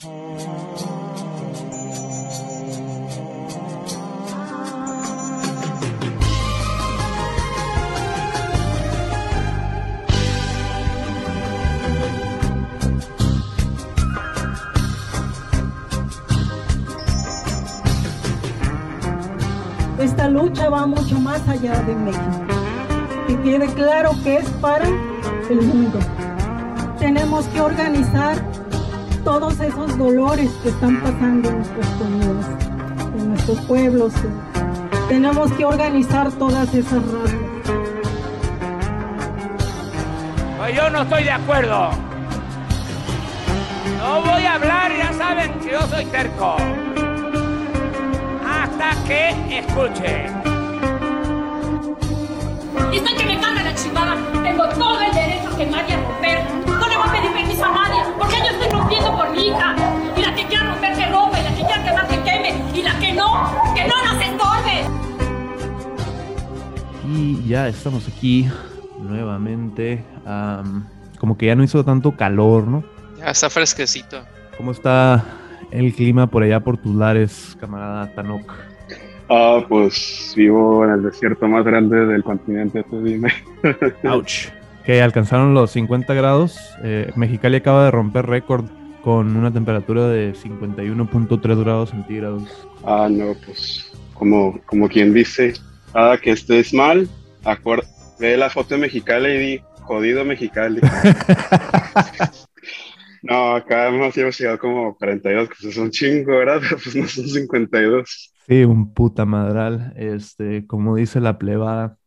Esta lucha va mucho más allá de México y quede claro que es para el mundo. Tenemos que organizar todos esos dolores que están pasando en nuestras comunidades, en nuestros pueblos. Tenemos que organizar todas esas razas. Pues yo no estoy de acuerdo. No voy a hablar, ya saben que yo soy terco hasta que escuche. Dicen que me carga la chingada. Tengo todo el derecho y a romper. No le voy a pedir permiso a nadie, porque yo estoy rompiendo por mi hija. Y la que quiera romper que rompa, y la que quiera quemar que queme, y la que no, que no nos estorbe. Y ya estamos aquí nuevamente. am, como que ya no hizo tanto calor, ¿no? Ya está fresquecito. ¿Cómo está el clima por allá por tus lares, camarada Tanok? Ah, pues vivo en el desierto más grande del continente, tú dime. Ouch. Que alcanzaron los 50 grados. Eh, Mexicali acaba de romper récord con una temperatura de 51.3 grados centígrados. Ah, no, pues como, como quien dice, cada que estés mal, ve la foto de Mexicali y di, jodido Mexicali. No, acá hemos llegado como 42, pues es un chingo, ¿verdad? Pero pues no son 52. Sí, un puta madral. Este, como dice la plebada,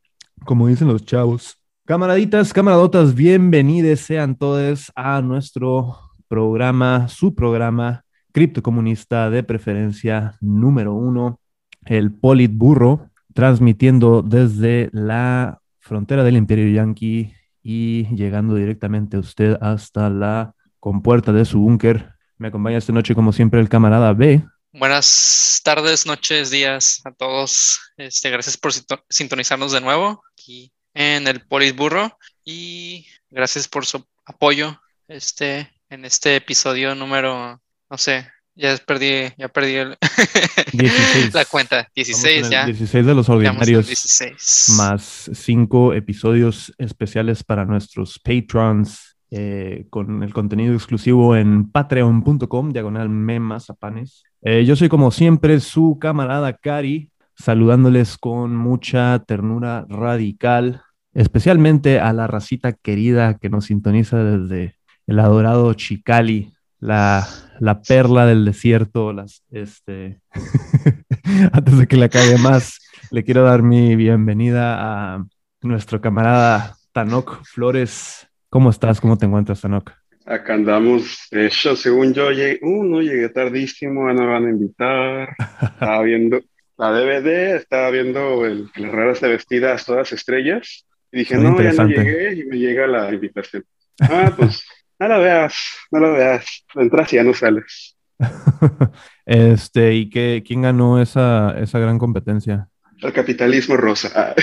como dicen los chavos. Camaraditas, camaradotas, bienvenidos sean todos a nuestro programa, su programa criptocomunista de preferencia número uno, el Politburro, transmitiendo desde la frontera del Imperio Yankee y llegando directamente a usted hasta la compuerta de su búnker. Me acompaña esta noche, como siempre, el camarada B. Buenas tardes, noches, días a todos. Este, gracias por sinto- sintonizarnos de nuevo aquí en el Politburro y gracias por su apoyo este, en este episodio número, no sé, ya perdí, ya perdí el- 16. la cuenta. Vamos en 16 el ya. 16 de los ordinarios. 16. más cinco episodios especiales para nuestros patrons eh, con el contenido exclusivo en patreon.com, diagonal memazapanes. Eh, yo soy como siempre su camarada Cari, saludándoles con mucha ternura radical, especialmente a la racita querida que nos sintoniza desde el adorado Chicali, la, la perla del desierto, las, este, antes de que la cague más, le quiero dar mi bienvenida a nuestro camarada Tanok Flores. ¿Cómo estás? ¿Cómo te encuentras, Tanok? Acá andamos. De hecho, según yo, llegué, uh, no llegué tardísimo, no me van a invitar. Estaba viendo la DVD, estaba viendo el, las raras de vestidas todas estrellas. Y dije, Muy no, ya no llegué y me llega la invitación. Ah, pues, no lo veas, no lo veas. Entras y ya no sales. este, ¿y qué, quién ganó esa, esa gran competencia? El capitalismo rosa.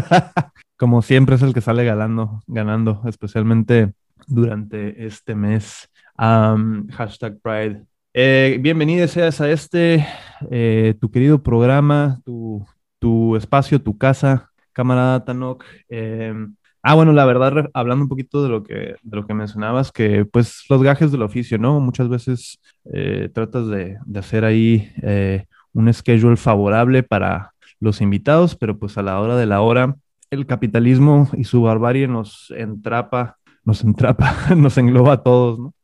Ah, Como siempre es el que sale ganando, ganando, especialmente durante este mes. Am, hashtag Pride. Eh, bienvenido seas a este, eh, tu querido programa, tu, tu espacio, tu casa, camarada Tanok. Eh, ah, bueno, la verdad, hablando un poquito de lo que, de lo que mencionabas, que pues los gajes del oficio, ¿no? Muchas veces eh, tratas de, de hacer ahí eh, un schedule favorable para los invitados, pero pues a la hora de la hora el capitalismo y su barbarie nos entrapa, nos entrapa, nos engloba a todos, ¿no?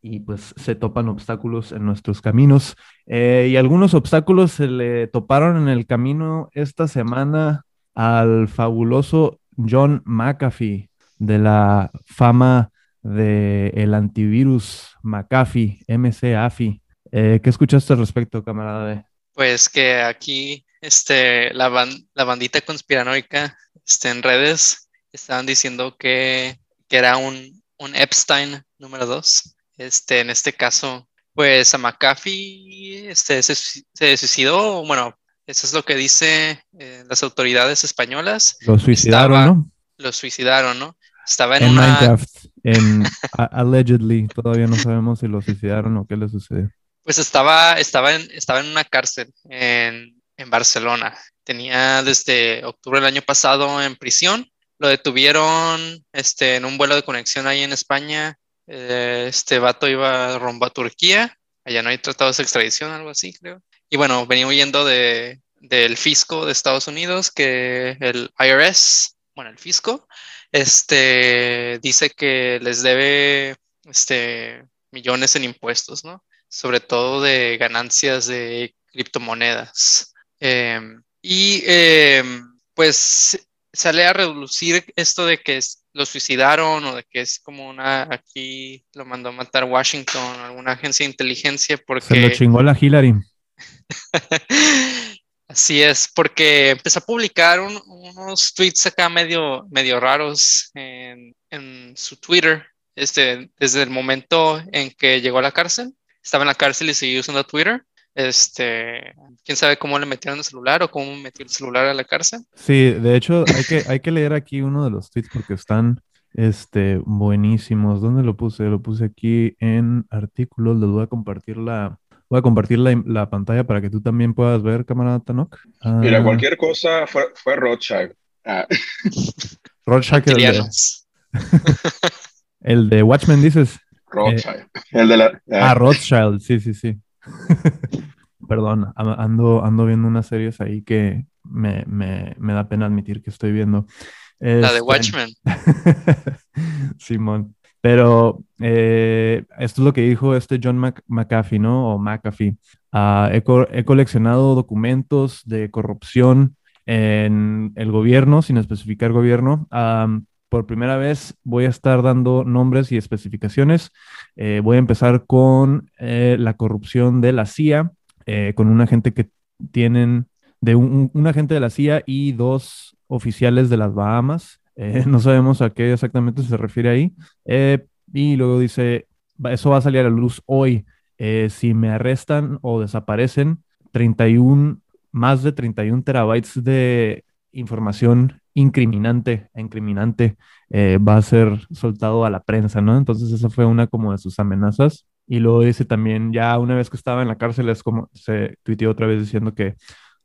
Y pues se topan obstáculos en nuestros caminos. Eh, y algunos obstáculos se le toparon en el camino esta semana al fabuloso John McAfee de la fama de el antivirus McAfee, MC-AFI. Eh, ¿qué escuchaste al respecto, camarada? Pues que aquí este, la, la bandita conspiranoica este, en redes estaban diciendo que, que era un, un Epstein número dos. Este, en este caso, pues a McAfee este, se, se suicidó. Bueno, eso es lo que dice eh, las autoridades españolas. Lo suicidaron, Estaba- ¿no? Lo suicidaron, ¿no? Estaba en, En una, Minecraft. en allegedly. Todavía no sabemos si lo suicidaron o qué le sucedió. Pues estaba, estaba, en, estaba en una cárcel en, en Barcelona. Tenía desde octubre del año pasado en prisión. Lo detuvieron este, en un vuelo de conexión ahí en España. Eh, este vato iba rumbo a Turquía. Allá no hay tratados de extradición, algo así, creo. Y bueno, venía huyendo de, del fisco de Estados Unidos, que el IRS, bueno, el fisco, este, dice que les debe este, millones en impuestos, ¿no? Sobre todo de ganancias de criptomonedas. Em, y em, pues sale a reducir esto de que lo suicidaron o de que es como una, aquí lo mandó a matar Washington, alguna agencia de inteligencia porque... Se lo chingó la Hillary. Así es, porque empezó a publicar unos tweets acá medio, medio raros en, su Twitter, este, desde el momento en que llegó a la cárcel. Estaba en la cárcel y seguía usando Twitter. Este, quién sabe cómo le metieron el celular o cómo metió el celular a la cárcel. Sí, de hecho, hay que, hay que leer aquí uno de los tweets porque están este, buenísimos. ¿Dónde lo puse? Lo puse aquí en artículos. Les voy a compartir la, Voy a compartir la, pantalla para que tú también puedas ver, camarada Tanok. Mira, ah. cualquier cosa fue, fue Rothschild. Ah. Rothschild, el de, el de Watchmen, dices. Rothschild. el de la, ah, Rothschild, sí, sí, sí. Perdón, ando, ando viendo unas series ahí que me, me, me da pena admitir que estoy viendo. La de este, Watchmen. Simón. Pero eh, esto es lo que dijo este John McAfee, ¿no? O McAfee. Ah, he, coleccionado documentos de corrupción en el gobierno, sin especificar gobierno. por primera vez voy a estar dando nombres y especificaciones. Eh, voy a empezar con eh, la corrupción de la CIA, con un agente que tienen, de un agente de la CIA y dos oficiales de las Bahamas. Eh, no sabemos a qué exactamente se refiere ahí. Eh, y luego dice, eso va a salir a la luz hoy. Eh, si me arrestan o desaparecen, 31, más de 31 terabytes de información incriminante, incriminante va a ser soltado a la prensa, ¿no? Entonces esa fue una como de sus amenazas. Y luego dice también, ya una vez que estaba en la cárcel, es como se tuiteó otra vez diciendo que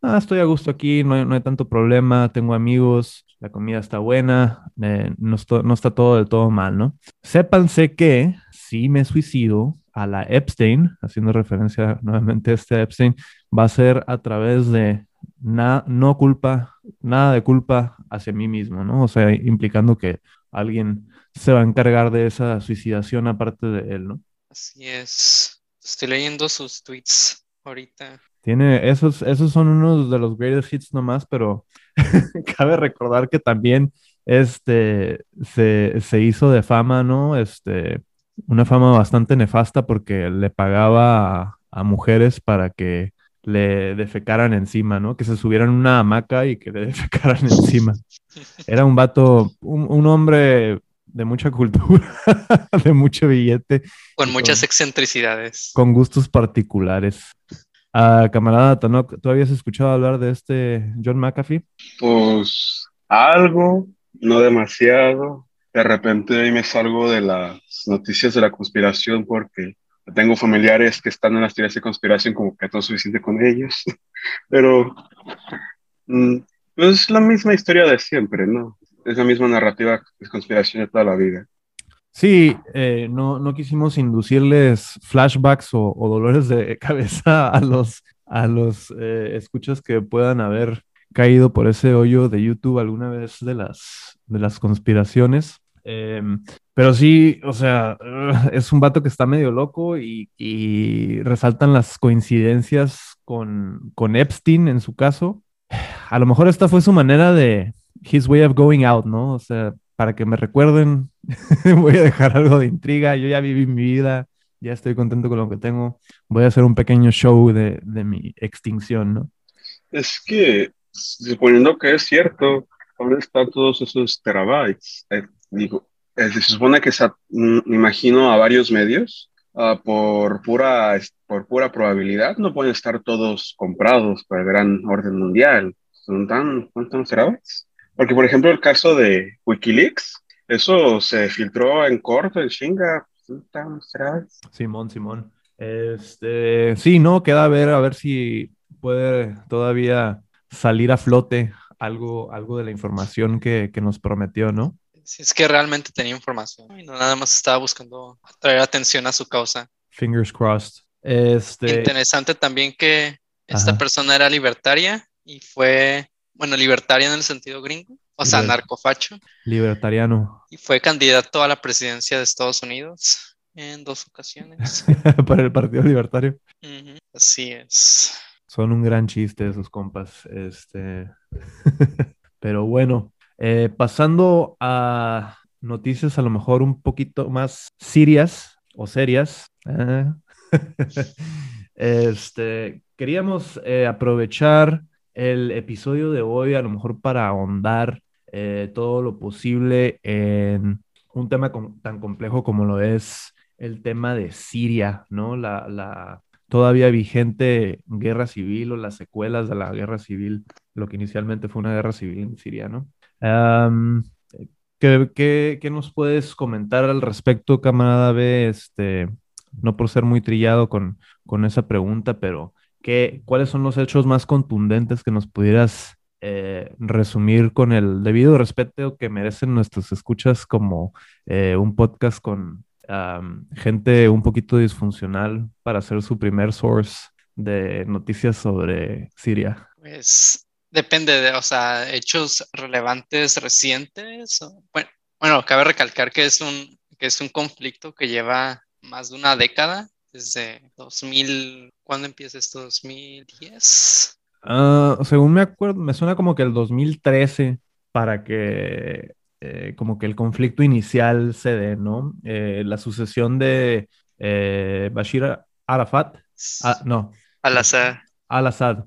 ah, estoy a gusto aquí, no hay, no hay tanto problema, tengo amigos, la comida está buena, no, está todo del todo mal, ¿no? Sépanse que si me suicido a la Epstein, haciendo referencia nuevamente a este Epstein, va a ser a través de no culpa, nada de culpa hacia mí mismo, ¿no? O sea, implicando que alguien se va a encargar de esa suicidación aparte de él, ¿no? Así es. Estoy leyendo sus tweets ahorita. Tiene, esos, esos son unos de los greatest hits nomás, pero cabe recordar que también este, se, hizo de fama, ¿no? Este, una fama bastante nefasta porque le pagaba a, mujeres para que le defecaran encima, ¿no? Que se subieran a una hamaca y que le defecaran encima. Era un vato, un, hombre de mucha cultura, de mucho billete. Con muchas excentricidades. Con gustos particulares. Ah, camarada Tanok, ¿tú habías escuchado hablar de este John McAfee? Pues algo, no demasiado. De repente ahí me salgo de las noticias de la conspiración porque tengo familiares que están en las teorías de conspiración como que todo es suficiente con ellos. Pero mm, pues es la misma historia de siempre, ¿no? Es la misma narrativa de conspiración de toda la vida. Sí, eh, no, no, quisimos inducirles flashbacks o, dolores de cabeza a los, a los eh, escuchas que puedan haber caído por ese hoyo de YouTube alguna vez de las, de las conspiraciones. Em, pero sí, o sea, es un vato que está medio loco y, y resaltan las coincidencias con, con Epstein en su caso. A lo mejor esta fue su manera de, his way of going out, ¿no? O sea, para que me recuerden, voy a dejar algo de intriga, yo ya viví mi vida, ya estoy contento con lo que tengo, voy a hacer un pequeño show de, de mi extinción, ¿no? Es que, suponiendo que es cierto, ¿dónde están todos esos terabytes? Eh, digo, eh, se supone que se, mm, imagino a varios medios, uh, por, pura, por pura probabilidad, no pueden estar todos comprados por el gran orden mundial. ¿Son tan, ¿Cuántos terabytes? Porque, por ejemplo, el caso de Wikileaks, Eso se filtró en corto, en chinga. Simón, Simón. Este, sí, no, queda a ver, a ver si puede todavía salir a flote algo, algo de la información que, que nos prometió, ¿no? Si es que realmente tenía información y no nada más estaba buscando atraer atención a su causa. Fingers crossed. Este, Interesante también que esta Ajá. persona era libertaria y fue, bueno, libertaria en el sentido gringo, o sea, Liber- narcofacho, libertariano y fue candidato a la presidencia de Estados Unidos en dos ocasiones. para el Partido Libertario. Ujú, Así es. Son un gran chiste esos compas. Este. Pero bueno, eh, pasando a noticias a lo mejor un poquito más serias o serias. ah, Este, queríamos eh, aprovechar el episodio de hoy a lo mejor para ahondar eh, todo lo posible en un tema tan complejo como lo es el tema de Siria, ¿no? La, todavía vigente guerra civil o las secuelas de la guerra civil, lo que inicialmente fue una guerra civil en Siria, ¿no? ¿qué, qué- qué nos puedes comentar al respecto, camarada B? Este, no por ser muy trillado con, con esa pregunta, pero ¿qué, cuáles son los hechos más contundentes que nos pudieras eh, resumir con el debido respeto que merecen nuestras escuchas como eh, un podcast con gente un poquito disfuncional para ser su primer source de noticias sobre Siria? Pues depende de, o sea, hechos relevantes recientes. o- Bueno, bueno, cabe recalcar que es un, que es un conflicto que lleva más de una década, desde 2000, ¿cuándo empieza esto? ¿2010? Ah, según me acuerdo, me suena como que el 2013 para que eh, como que el conflicto inicial se dé, ¿no? Eh, la sucesión de eh, Bashir Arafat, ah, no, Al-Assad. al-Assad,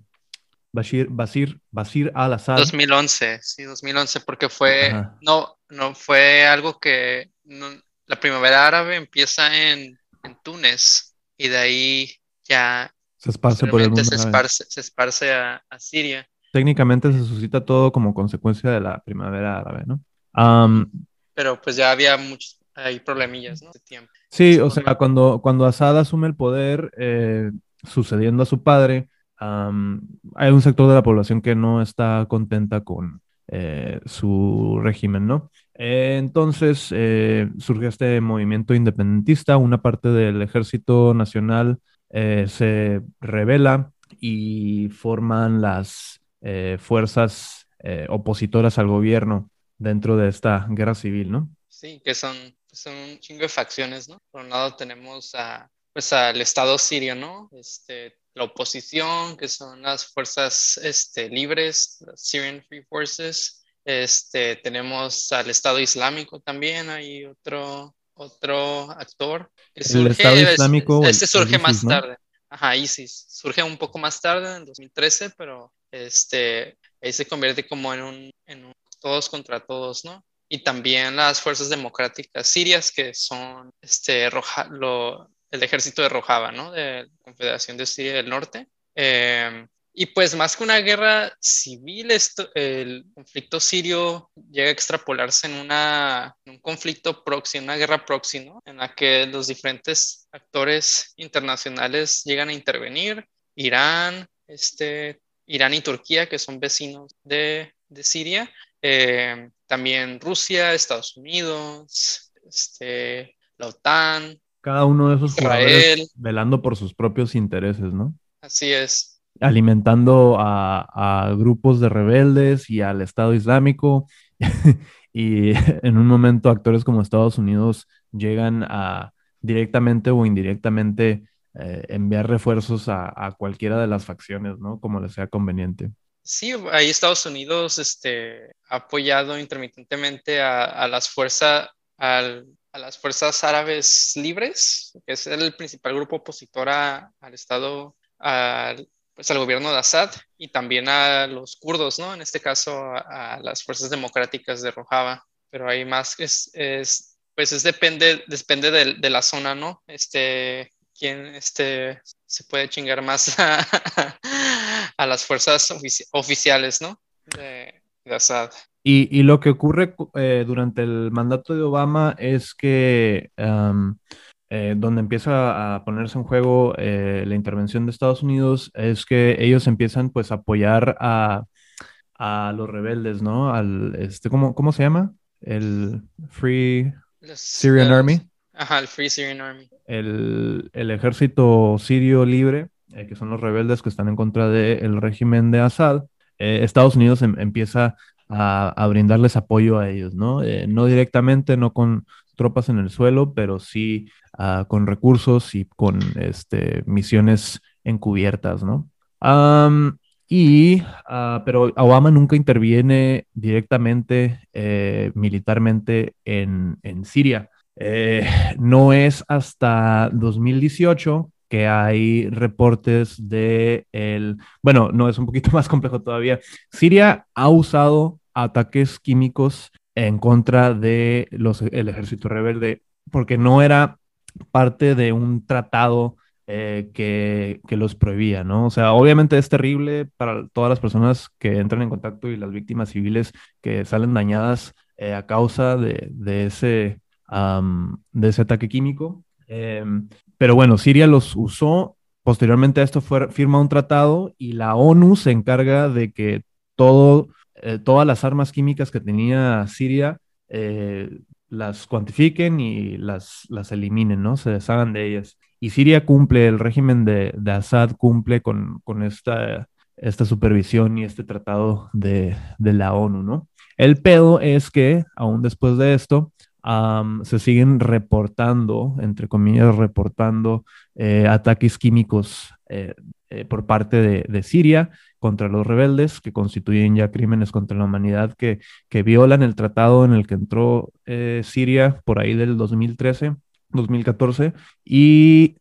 Bashir, Basir, Basir al-Assad. 2011, sí, 2011, porque fue, Ajá. no, no fue algo que, no- la primavera árabe empieza en, en Túnez y de ahí ya Se esparce por el mundo. se esparce, se esparce a, a Siria. Técnicamente se suscita todo como consecuencia de la primavera árabe, ¿no? Pero pues ya había muchos, hay problemillas, ¿no? De tiempo. Sí, o sea, cuando, cuando Assad asume el poder, eh, sucediendo a su padre, hay un sector de la población que no está contenta con eh, su régimen, ¿no? Eh, entonces eh, surge este movimiento independentista, una parte del ejército nacional eh, se rebela y forman las fuerzas opositoras al gobierno dentro de esta guerra civil, ¿no? Sí, que son, son un chingo de facciones, ¿no? Por un lado tenemos a, pues al Estado sirio, ¿no? Este, la oposición, que son las fuerzas este, libres, las Syrian Free Forces. Este, tenemos al Estado Islámico también, hay otro, otro actor. que El Estado es- Islámico Este surge el más ISIS, ¿no? tarde. Ajá, ISIS. Surge un poco más tarde, en 2013, pero este, ahí se convierte como en un, en un todos contra todos, ¿no? Y también las fuerzas democráticas sirias, que son este, Roja- lo- el ejército de Rojava, ¿no? De la Confederación de Siria del Norte. Eh, y pues más que una guerra civil, esto, el conflicto sirio llega a extrapolarse en, una, en un conflicto proxy, una guerra proxy, ¿no? En la que los diferentes actores internacionales llegan a intervenir. Irán, este, Irán y Turquía, que son vecinos de, de Siria. Eh, también Rusia, Estados Unidos, este, la OTAN, Cada uno de esos jugadores Israel. velando por sus propios intereses, ¿no? así es. Alimentando a, grupos de rebeldes y al Estado Islámico. y en un momento actores como Estados Unidos llegan a directamente o indirectamente eh, enviar refuerzos a, a cualquiera de las facciones, ¿no? Como les sea conveniente. Sí, ahí Estados Unidos este, ha apoyado intermitentemente a, a las fuerzas al- a las fuerzas árabes libres, que es el principal grupo opositor a- al Estado, al, pues al gobierno de Assad, y también a los kurdos, ¿no? En este caso a, las fuerzas democráticas de Rojava. Pero hay más, es, es pues es depende, depende de, de la zona, ¿no? Este, quién este, se puede chingar más a, las fuerzas ofici- oficiales, ¿no? De, de Assad. Y, y lo que ocurre eh, durante el mandato de Obama es que eh, donde empieza a ponerse en juego eh, la intervención de Estados Unidos es que ellos empiezan pues a apoyar a, a los rebeldes, ¿no? Al, este, ¿cómo, ¿Cómo se llama? El Free Los- Syrian los- Army. Ajá, el Free Syrian Army. el, el ejército sirio libre, eh, que son los rebeldes que están en contra del régimen de Assad, Estados Unidos em- empieza a, a brindarles apoyo a ellos, ¿no? No directamente, no con tropas en el suelo, pero sí ah, con recursos y con este, misiones encubiertas, ¿no? Y, ah, pero Obama nunca interviene directamente eh, militarmente en, en Siria. Eh, no es hasta 2018 que hay reportes de el, bueno, no es un poquito más complejo todavía. Siria ha usado ataques químicos en contra de los, el ejército rebelde porque no era parte de un tratado eh, que, que los prohibía, ¿no? O sea, obviamente es terrible para todas las personas que entran en contacto y las víctimas civiles que salen dañadas eh, a causa de, de ese de ese ataque químico. Em, pero bueno, Siria los usó. Posteriormente a esto fue, firma un tratado y la ONU se encarga de que todo, eh, todas las armas químicas que tenía Siria las cuantifiquen y las, las eliminen, ¿no? Se deshagan de ellas. Y Siria cumple, el régimen de, de Assad cumple con, con esta, esta supervisión y este tratado de, de la ONU, ¿no? El pedo es que, aún después de esto, se siguen reportando, entre comillas, reportando eh, ataques químicos eh, eh, por parte de, Siria contra los rebeldes, que constituyen ya crímenes contra la humanidad, que, que violan el tratado en el que entró eh, Siria por ahí del 2013, 2014, y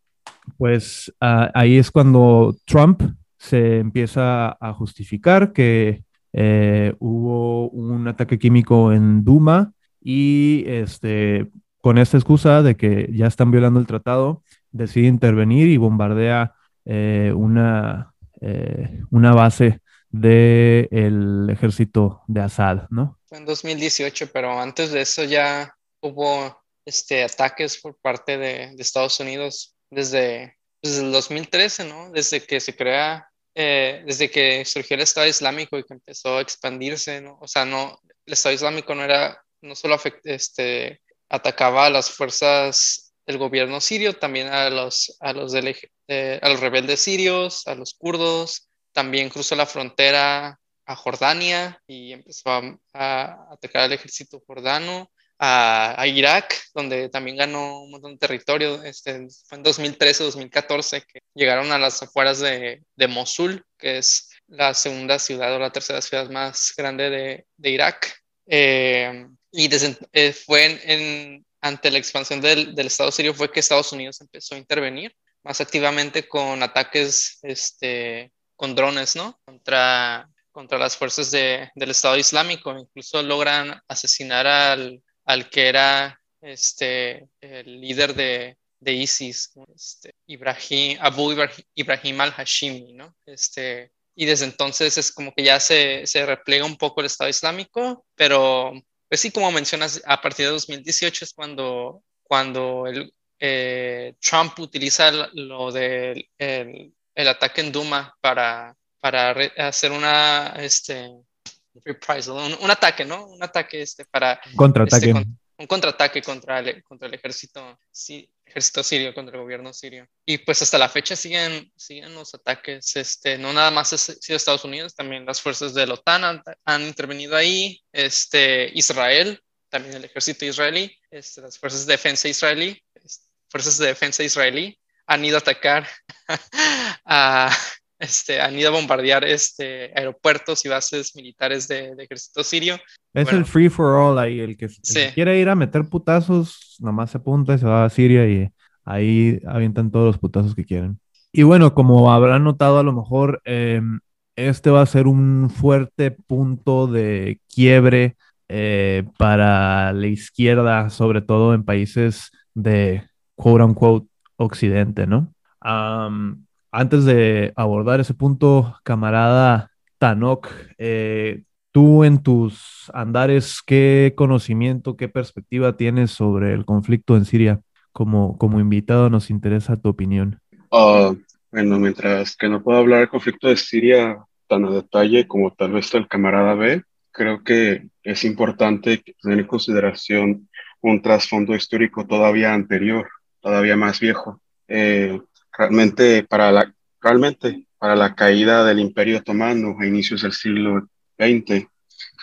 pues ah, ahí es cuando Trump se empieza a justificar que eh, hubo un ataque químico en Duma y este, con esta excusa de que ya están violando el tratado, decide intervenir y bombardea eh, una, eh, una base del ejército de Assad, ¿no? En 2018, pero antes de eso ya hubo este, ataques por parte de, de Estados Unidos desde, desde el 2013, ¿no? Desde que se crea, eh, desde que surgió el Estado Islámico y que empezó a expandirse, ¿no? O sea, no, el Estado Islámico no era, no solo afect- este, atacaba a las fuerzas del gobierno sirio, también a los, a los, del eh, rebeldes sirios, a los kurdos, también cruzó la frontera a Jordania y empezó a, atacar al ejército jordano, a, Irak, donde también ganó un montón de territorio. Este, fue en 2013-2014 que llegaron a las afueras de, de Mosul, que es la segunda ciudad o la tercera ciudad más grande de, de Irak. Eh, y desde, eh, fue en- ante la expansión del, Estado sirio fue que Estados Unidos empezó a intervenir más activamente con ataques este, con drones, ¿no? Contra, contra las fuerzas de- del Estado Islámico. Incluso logran asesinar al, al que era este, el líder de, ISIS, este, Ibrahim, Abu Ibrahim, al-Hashimi. Este, y desde entonces es como que ya se, se replega un poco el Estado Islámico, pero pues sí, como mencionas, a partir de 2018 es cuando, cuando el, eh, Trump utiliza lo del el, el ataque en Duma para, para hacer una, este, reprisal, un, un ataque, ¿no? Un ataque este, para Contraataque. Este, con- un contraataque contra el, contra el ejército, sí, ejército sirio, contra el gobierno sirio. Y pues hasta la fecha siguen, siguen los ataques, este, no nada más ha sido Estados Unidos, también las fuerzas de la OTAN han, han intervenido ahí, este, Israel, también el ejército israelí, este, las fuerzas de defensa israelí, es- fuerzas de defensa israelí han ido a atacar a, este, han ido a bombardear este, aeropuertos y bases militares de, de ejército sirio. Es Bueno. el free for all ahí, el que, el que quiere ir a meter putazos, nomás se apunta y se va a Siria y ahí avientan todos los putazos que quieren. Y bueno, como habrán notado, a lo mejor em, este va a ser un fuerte punto de quiebre eh, para la izquierda, sobre todo en países de quote unquote occidente, ¿no? Am, antes de abordar ese punto, camarada Tanok, eh, tú en tus andares, ¿qué conocimiento, qué perspectiva tienes sobre el conflicto en Siria? Como, como invitado nos interesa tu opinión. Ah, bueno, mientras que no puedo hablar del conflicto de Siria tan a detalle como tal vez el camarada B, creo que es importante tener en consideración un trasfondo histórico todavía anterior, todavía más viejo. Eh, realmente, para la, realmente para la caída del Imperio Otomano a inicios del siglo XX,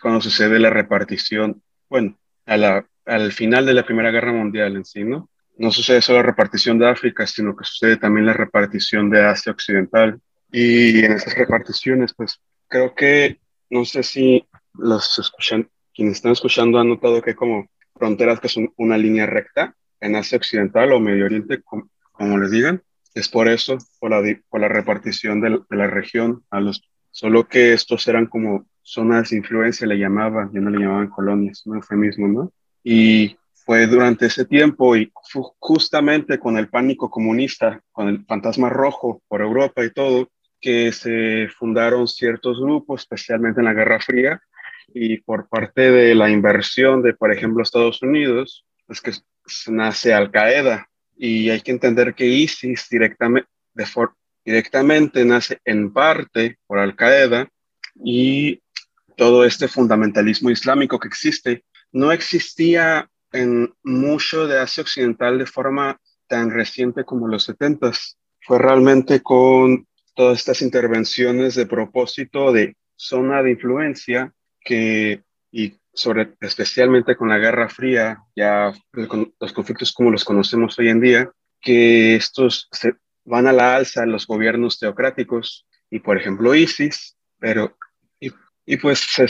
cuando sucede la repartición, bueno, a la, al final de la Primera Guerra Mundial en sí, ¿no? No sucede solo la repartición de África, sino que sucede también la repartición de Asia Occidental. Y en esas reparticiones, pues creo que, no sé si los escuchan, quienes están escuchando han notado que hay como fronteras que son una línea recta en Asia Occidental o Medio Oriente, como, como les digan. Es por eso, por la, por la repartición de, la región a los solo que estos eran como zonas de influencia, le llamaban, ya no le llamaban colonias, un eufemismo, ¿no? Y fue durante ese tiempo y justamente con el pánico comunista, con el fantasma rojo por Europa y todo, que se fundaron ciertos grupos, especialmente en la Guerra Fría, y por parte de la inversión de, por ejemplo, Estados Unidos, es que nace Al Qaeda. Y hay que entender que ISIS directamente, nace en parte por Al Qaeda y todo este fundamentalismo islámico que existe. No existía en mucho de Asia Occidental de forma tan reciente como los 70 Fue realmente con todas estas intervenciones de propósito de zona de influencia que, y sobre, especialmente con la Guerra Fría, ya los conflictos como los conocemos hoy en día, que estos se, van a la alza los gobiernos teocráticos y, por ejemplo, ISIS, pero, y, y pues se,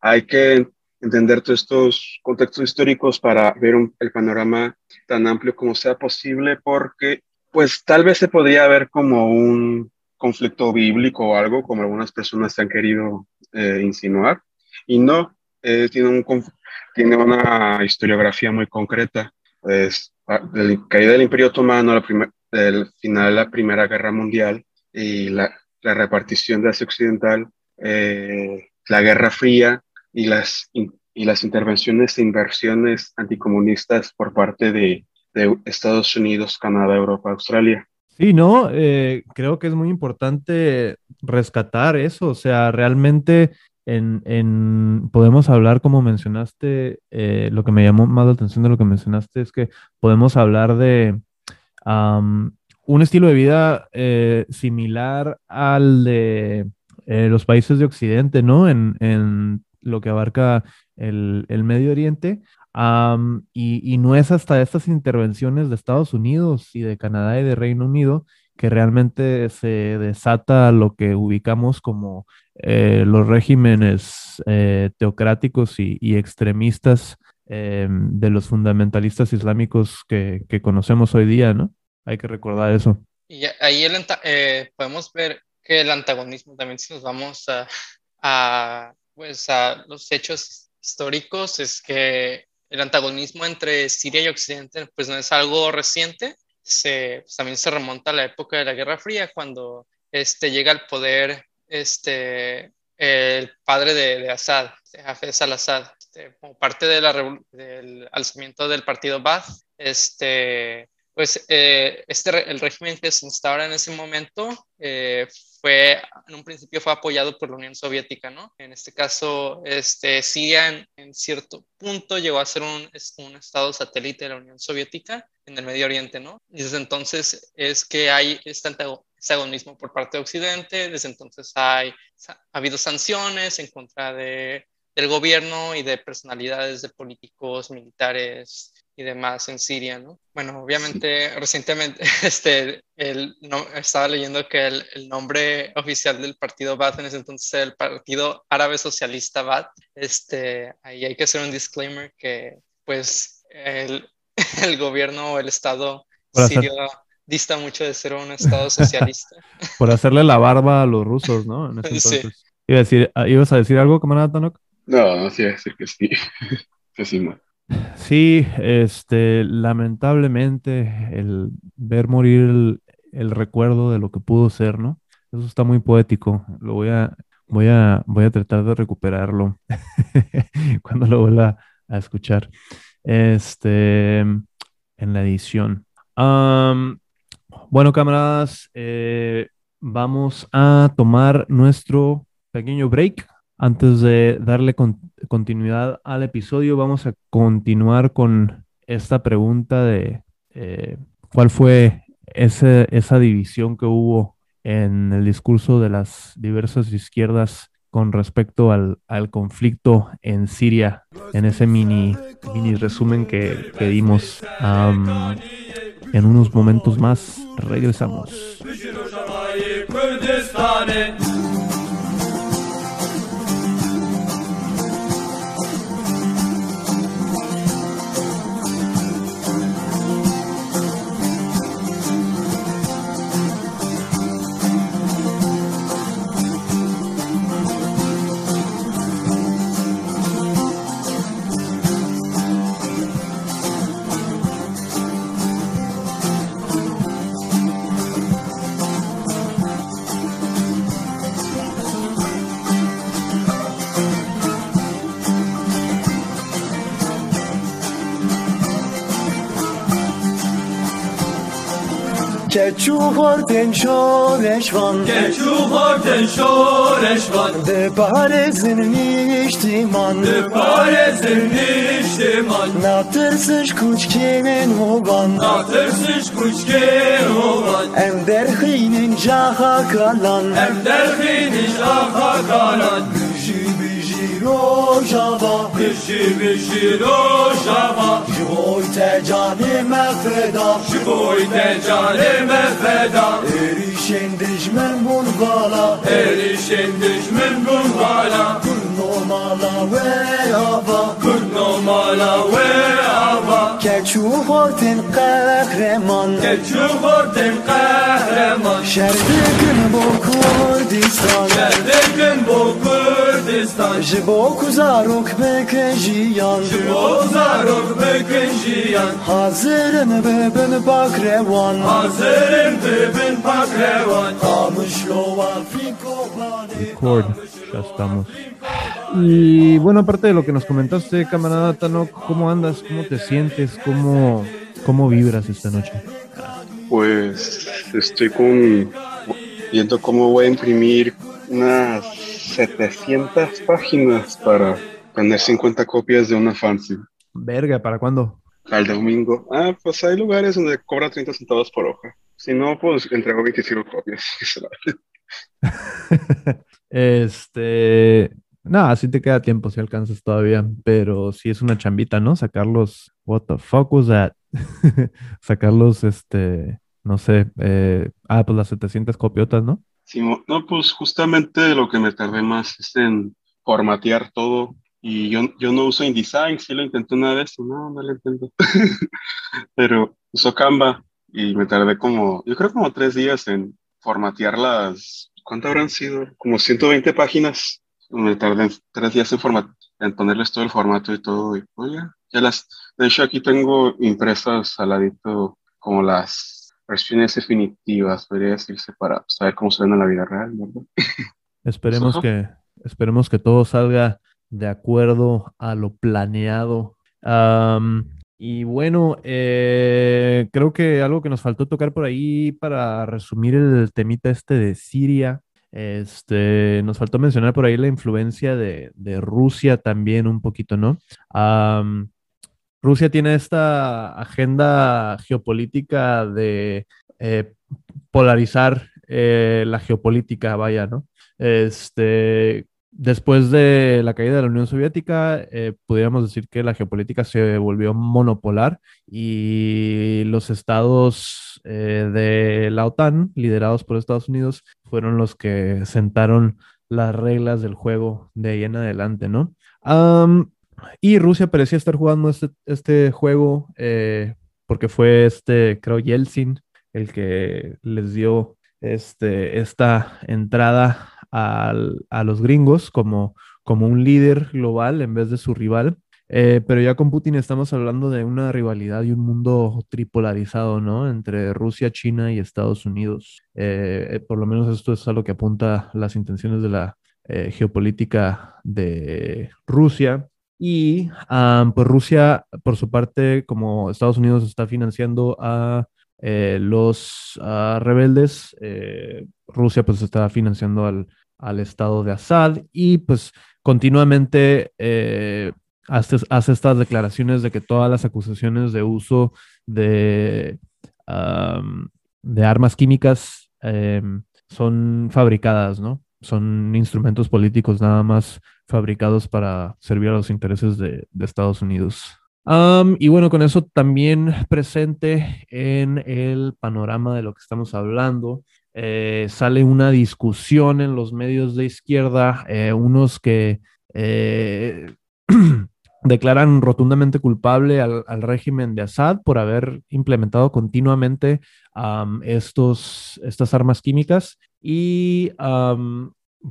hay que entender todos estos contextos históricos para ver el panorama tan amplio como sea posible, porque pues tal vez se podría ver como un conflicto bíblico o algo, como algunas personas se han querido eh, insinuar, y no, eh, tiene, un, tiene una historiografía muy concreta. Pues, de la caída del Imperio Otomano, la primer, del final de la Primera Guerra Mundial y la, la repartición de Asia Occidental, eh, la Guerra Fría y las, y las intervenciones e inversiones anticomunistas por parte de, de Estados Unidos, Canadá, Europa, Australia. Sí, no, eh, creo que es muy importante rescatar eso, o sea, realmente podemos hablar, como mencionaste, eh, lo que me llamó más la atención de lo que mencionaste es que podemos hablar de un estilo de vida eh, similar al de eh, los países de Occidente, ¿no? En, lo que abarca el, el Medio Oriente. y, y, no es hasta estas intervenciones de Estados Unidos y de Canadá y de Reino Unido que realmente se desata lo que ubicamos como eh, los regímenes teocráticos y, y extremistas Em, de los fundamentalistas islámicos que, que, conocemos hoy día, ¿no? Hay que recordar eso. Y ahí el, eh, podemos ver que el antagonismo también, si nos vamos a, a, pues a los hechos históricos, es que el antagonismo entre Siria y Occidente pues no es algo reciente, se, pues, también se remonta a la época de la Guerra Fría, cuando este, llega al poder este, el padre de, de Assad, Hafez al-Assad, este, como parte de del alzamiento del partido Baath, este, pues eh, este, el régimen que se instaura en ese momento eh, fue, en un principio fue apoyado por la Unión Soviética, ¿no? En este caso, este, Siria en, cierto punto llegó a ser un, un, estado satélite de la Unión Soviética en el Medio Oriente, ¿no? Y desde entonces es que hay este antagonismo por parte de Occidente, desde entonces hay, ha habido sanciones en contra de del gobierno y de personalidades de políticos, militares y demás en Siria, ¿no? Bueno, obviamente recientemente este, el, no, estaba leyendo que el, el, nombre oficial del partido Baath en ese entonces el Partido Árabe Socialista Baath. Este, ahí hay que hacer un disclaimer que pues el, el gobierno o el Estado sirio dista mucho de ser un Estado socialista. Por hacerle la barba a los rusos, ¿no? En ese entonces. Sí. Iba a decir, ¿Ibas a decir algo, camarada Tanok? No, no sí, decir que sí. que sí, Sí, este, lamentablemente, el ver morir el, el, recuerdo de lo que pudo ser, ¿no? Eso está muy poético. Lo voy a voy a, voy a tratar de recuperarlo cuando lo vuelva a escuchar. Este, en la edición. Bueno, camaradas, eh, vamos a tomar nuestro pequeño break. Antes de darle continuidad al episodio, vamos a continuar con esta pregunta de eh, cuál fue esa división que hubo en el discurso de las diversas izquierdas con respecto al, conflicto en Siria, en ese mini, mini resumen que, que dimos. En unos momentos más regresamos. که چوهردن شورشوان که چوهردن شورشوان ده parezin niştiman De parezin niştiman Natırsış kuçkenin hovan Natırsış kuçkenin hovan Em derhinin jaha kalan Em derhinin jaha kalan Biji biji Rojava. Mishi Mishi Rojava. Živojte cane me feda Živojte cane me feda Erişen düşmen bulgala Erişen düşmen bulgala Kur normala ve ava Kur normala ve ava Keçu hortin kar kahreman Tecrübardim kahreman Şerdikin bu Kurdistan. Şerdikin bu Kurdistan. Ji bo kuzarok beke jiyan Ji bo kuzarok beke jiyan Hazırım bebin bakrevan. Hazırım bebin bakrevan Kamışlova fikobani Kord, ya estamos. Y bueno, aparte de lo que nos comentaste, camarada Tanok, ¿cómo andas? ¿Cómo te sientes? ¿Cómo, cómo vibras esta noche? Pues estoy con viendo cómo voy a imprimir unas 700 páginas para tener 50 copias de una fancy. Verga, ¿para cuándo? Al domingo. Ah, pues hay lugares donde cobra 30 centavos por hoja. Si no, pues entrego 25 copias. este, nada, sí te queda tiempo si alcanzas todavía, pero sí es una chambita, ¿no? Sacarlos, what the fuck was that? Sacarlos, este, no sé, eh, ah, pues las 700 copiotas, ¿no? Sí, no, pues justamente lo que me tardé más es en formatear todo y yo, yo no uso InDesign, sí lo intenté una vez no, no lo intento. pero uso Canva y me tardé como, yo creo como tres días en formatear las, ¿cuánto habrán sido? Como 120 páginas. Me tardé tres días en, en ponerles todo el formato y todo. Y pues ya, las, de hecho aquí tengo impresas al ladito como las versiones definitivas, podría decirse, para saber cómo se ven en la vida real, ¿verdad? Esperemos que, esperemos que todo salga de acuerdo a lo planeado. y bueno, eh, creo que algo que nos faltó tocar por ahí para resumir el temita este de Siria, este, nos faltó mencionar por ahí la influencia de, de Rusia también un poquito, ¿no? Rusia tiene esta agenda geopolítica de eh, polarizar eh, la geopolítica, vaya, ¿no? Este, después de la caída de la Unión Soviética, eh, pudiéramos decir que la geopolítica se volvió monopolar y los estados de la OTAN, liderados por Estados Unidos, fueron los que sentaron las reglas del juego de ahí en adelante, ¿no? Y Rusia parecía estar jugando este, este juego eh, porque fue este, creo, Yeltsin el que les dio este, esta entrada al, a los gringos como, como un líder global en vez de su rival. Eh, pero ya con Putin estamos hablando de una rivalidad y un mundo tripolarizado, ¿no? Entre Rusia, China y Estados Unidos. Eh, por lo menos esto es a lo que apunta las intenciones de la eh, geopolítica de Rusia. Y pues Rusia, por su parte, como Estados Unidos está financiando a eh, los uh, rebeldes, eh, Rusia pues está financiando al, al, estado de Assad y pues continuamente eh, hace, hace, estas declaraciones de que todas las acusaciones de uso de, de armas químicas em, son fabricadas, ¿no? Son instrumentos políticos nada más fabricados para servir a los intereses de, Estados Unidos. Y bueno, con eso también presente en el panorama de lo que estamos hablando, eh, sale una discusión en los medios de izquierda, eh, unos que eh, declaran rotundamente culpable al, régimen de Assad por haber implementado continuamente estos, estas armas químicas y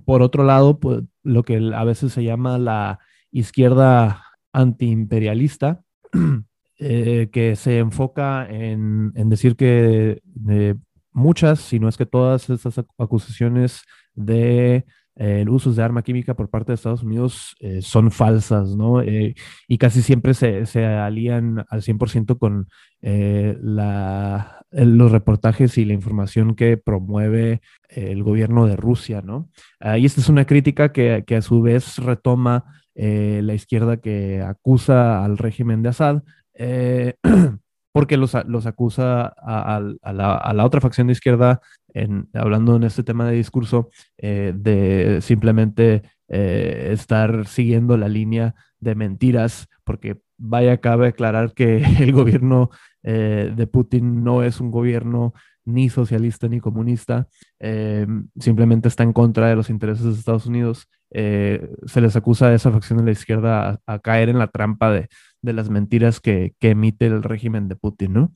por otro lado, pues, lo que a veces se llama la izquierda antiimperialista, eh, que se enfoca en, decir que de muchas, si no es que todas estas acusaciones de eh, usos de arma química por parte de Estados Unidos eh, son falsas, ¿no? Eh, y casi siempre se, se, alían al 100% con eh, los reportajes y la información que promueve el gobierno de Rusia, ¿no? Y esta es una crítica que, que a su vez retoma eh, la izquierda que acusa al régimen de Assad, eh, porque los, los acusa a, la, a, la, otra facción de izquierda, en, hablando en este tema de discurso, eh, de simplemente eh, estar siguiendo la línea de mentiras, porque vaya, cabe aclarar que el gobierno eh, de Putin no es un gobierno ni socialista ni comunista, eh, simplemente está en contra de los intereses de Estados Unidos. Se les acusa a esa facción de la izquierda a caer en la trampa de, de las mentiras que, que, emite el régimen de Putin, ¿no?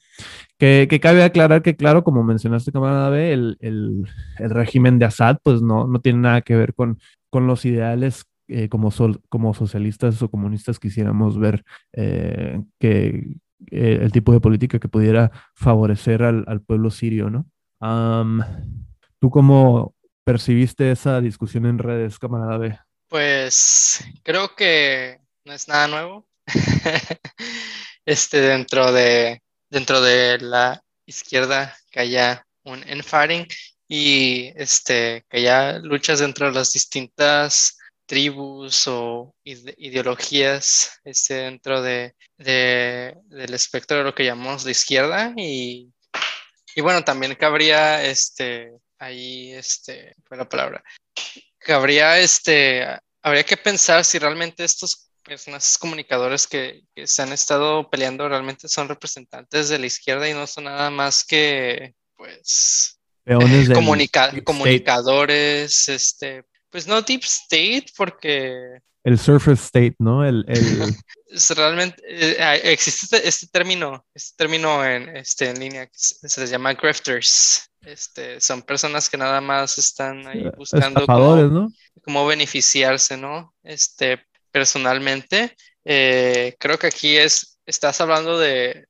Que, que, cabe aclarar que, claro, como mencionaste, camarada B, el, el, régimen de Assad, pues no, no tiene nada que ver con, con los ideales eh, como, sol, como socialistas o comunistas quisiéramos ver eh, que, eh, el tipo de política que pudiera favorecer al, al pueblo sirio, ¿no? ¿Tú cómo percibiste esa discusión en redes, camarada B? Pues creo que no es nada nuevo. este dentro de dentro de la izquierda que haya un infighting y este que haya luchas dentro de las distintas tribus o ide ideologías este, dentro de, de, del espectro de lo que llamamos de izquierda y, y bueno, también cabría este, ahí, este, fue la palabra, cabría, este, habría que pensar si realmente estos personas comunicadores que, que se han estado peleando realmente son representantes de la izquierda y no son nada más que, pues, eh, comunica comunicadores, este, pues no Deep State, porque... El Surface State, ¿no? El, el... Realmente eh, existe este, este, término, este término en, este, en línea que se, se les llama grifters. Este, son personas que nada más están ahí buscando cómo, ¿no? cómo, beneficiarse, ¿no? Este, personalmente, eh, creo que aquí es, estás hablando de,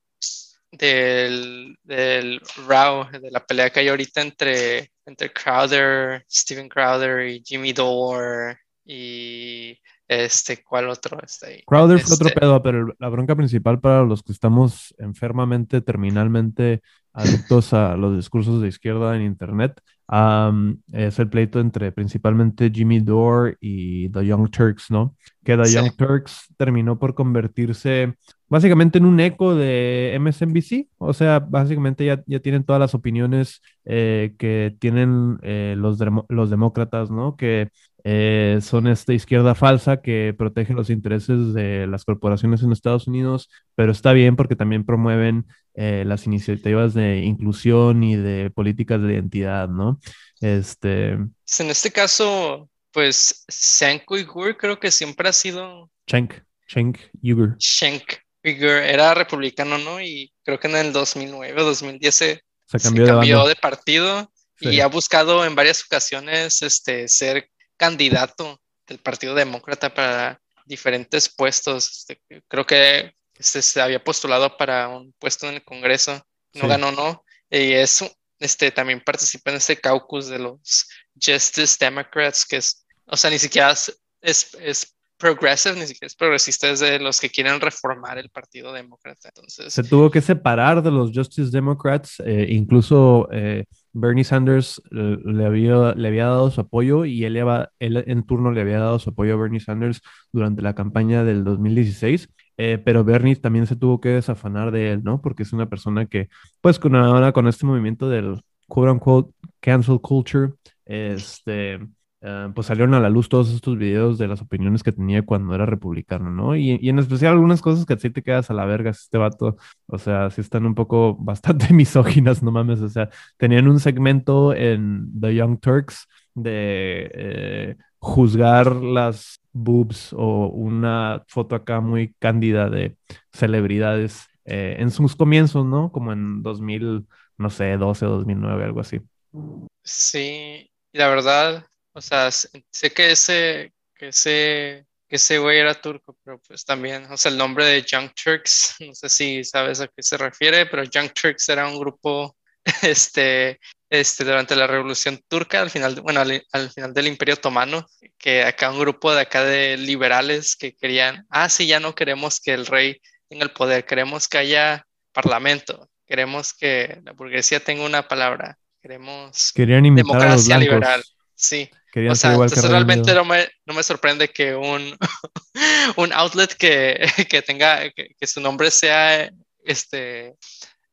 del, del row, de la pelea que hay ahorita entre, entre Crowder, Steven Crowder y Jimmy Dore y este, ¿cuál otro está ahí? Crowder este, fue otro pedo, pero la bronca principal para los que estamos enfermamente, terminalmente adictos a los discursos de izquierda en Internet um, es el pleito entre principalmente Jimmy Dore y The Young Turks, ¿no? Que The sí. Young Turks terminó por convertirse básicamente en un eco de MSNBC, o sea, básicamente ya, ya tienen todas las opiniones eh, que tienen eh, los, los demócratas, ¿no? Que eh, son esta izquierda falsa que protege los intereses de las corporaciones en Estados Unidos, pero está bien porque también promueven eh, las iniciativas de inclusión y de políticas de identidad, ¿no? Este... En este caso, pues Cenk Uyghur creo que siempre ha sido... Cenk, Cenk Uyghur. Cenk Uyghur era republicano, ¿no? Y creo que en el 2009 o 2010 se, se cambió, se cambió de, de, partido sí. y ha buscado en varias ocasiones este, ser candidato del Partido Demócrata para diferentes puestos. Este, creo que este, se había postulado para un puesto en el Congreso, no sí. ganó, no. Y eso, este, también participa en este caucus de los Justice Democrats, que es o sea, ni siquiera es, es, es progressive, ni siquiera es progresista, es de los que quieren reformar el Partido Demócrata. Entonces, Se tuvo que separar de los Justice Democrats, eh, incluso eh, Bernie Sanders eh, le, había, le había dado su apoyo y él, en turno le había dado su apoyo a Bernie Sanders durante la campaña del 2016. eh, pero Bernie también se tuvo que desafanar de él, ¿no? Porque es una persona que, pues, con ahora con este movimiento del quote unquote cancel culture, este, eh, pues salieron a la luz todos estos videos de las opiniones que tenía cuando era republicano, ¿no? Y, en especial algunas cosas que sí te quedas a la verga, este vato, o sea, sí están un poco bastante misóginas, no mames, o sea, tenían un segmento en The Young Turks de eh, juzgar las boobs o una foto acá muy cándida de celebridades eh, en sus comienzos, ¿no? Como en 2000, no sé, 12 o 2009, algo así. sí, la verdad, o sea, sé que ese, que ese, que ese güey era turco, pero pues también, o sea, el nombre de Young Turks, no sé si sabes a qué se refiere, pero Young Turks era un grupo, este, este, durante la Revolución Turca, al final, bueno, al, al final del Imperio Otomano, que acá un grupo de acá de liberales que querían, ah, sí, ya no queremos que el rey tenga el poder, queremos que haya parlamento, queremos que la burguesía tenga una palabra, queremos Querían imitar a los democracia blancos. liberal. Sí, Querían o ser sea, igual que entonces Reino realmente no me, no me sorprende que un, un outlet que, que tenga, que, que su nombre sea, este,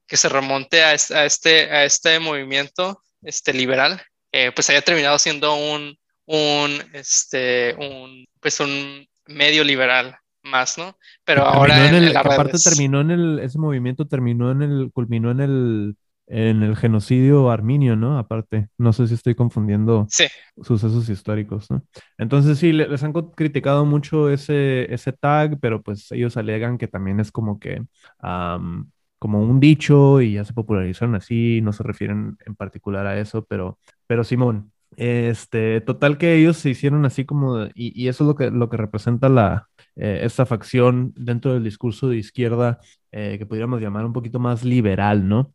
que se remonte a, a este, a este movimiento este, liberal, eh, pues haya terminado siendo un, un, este, un, pues un medio liberal más, ¿no? Pero Que ahora terminó en, el- en las que aparte terminó en el, ese movimiento terminó en el, culminó en el, en el genocidio arminio, ¿no? Aparte, no sé si estoy confundiendo Sí, sucesos históricos, ¿no? Entonces sí, le- les han criticado mucho ese, ese tag, pero pues ellos alegan que también es como que, am, como un dicho y ya se popularizaron así, no se refieren en particular a eso, pero, pero Simón, este, total que ellos se hicieron así como, y, y eso es lo que, lo que representa la, eh, esta facción dentro del discurso de izquierda, eh, que podríamos llamar un poquito más liberal, ¿no?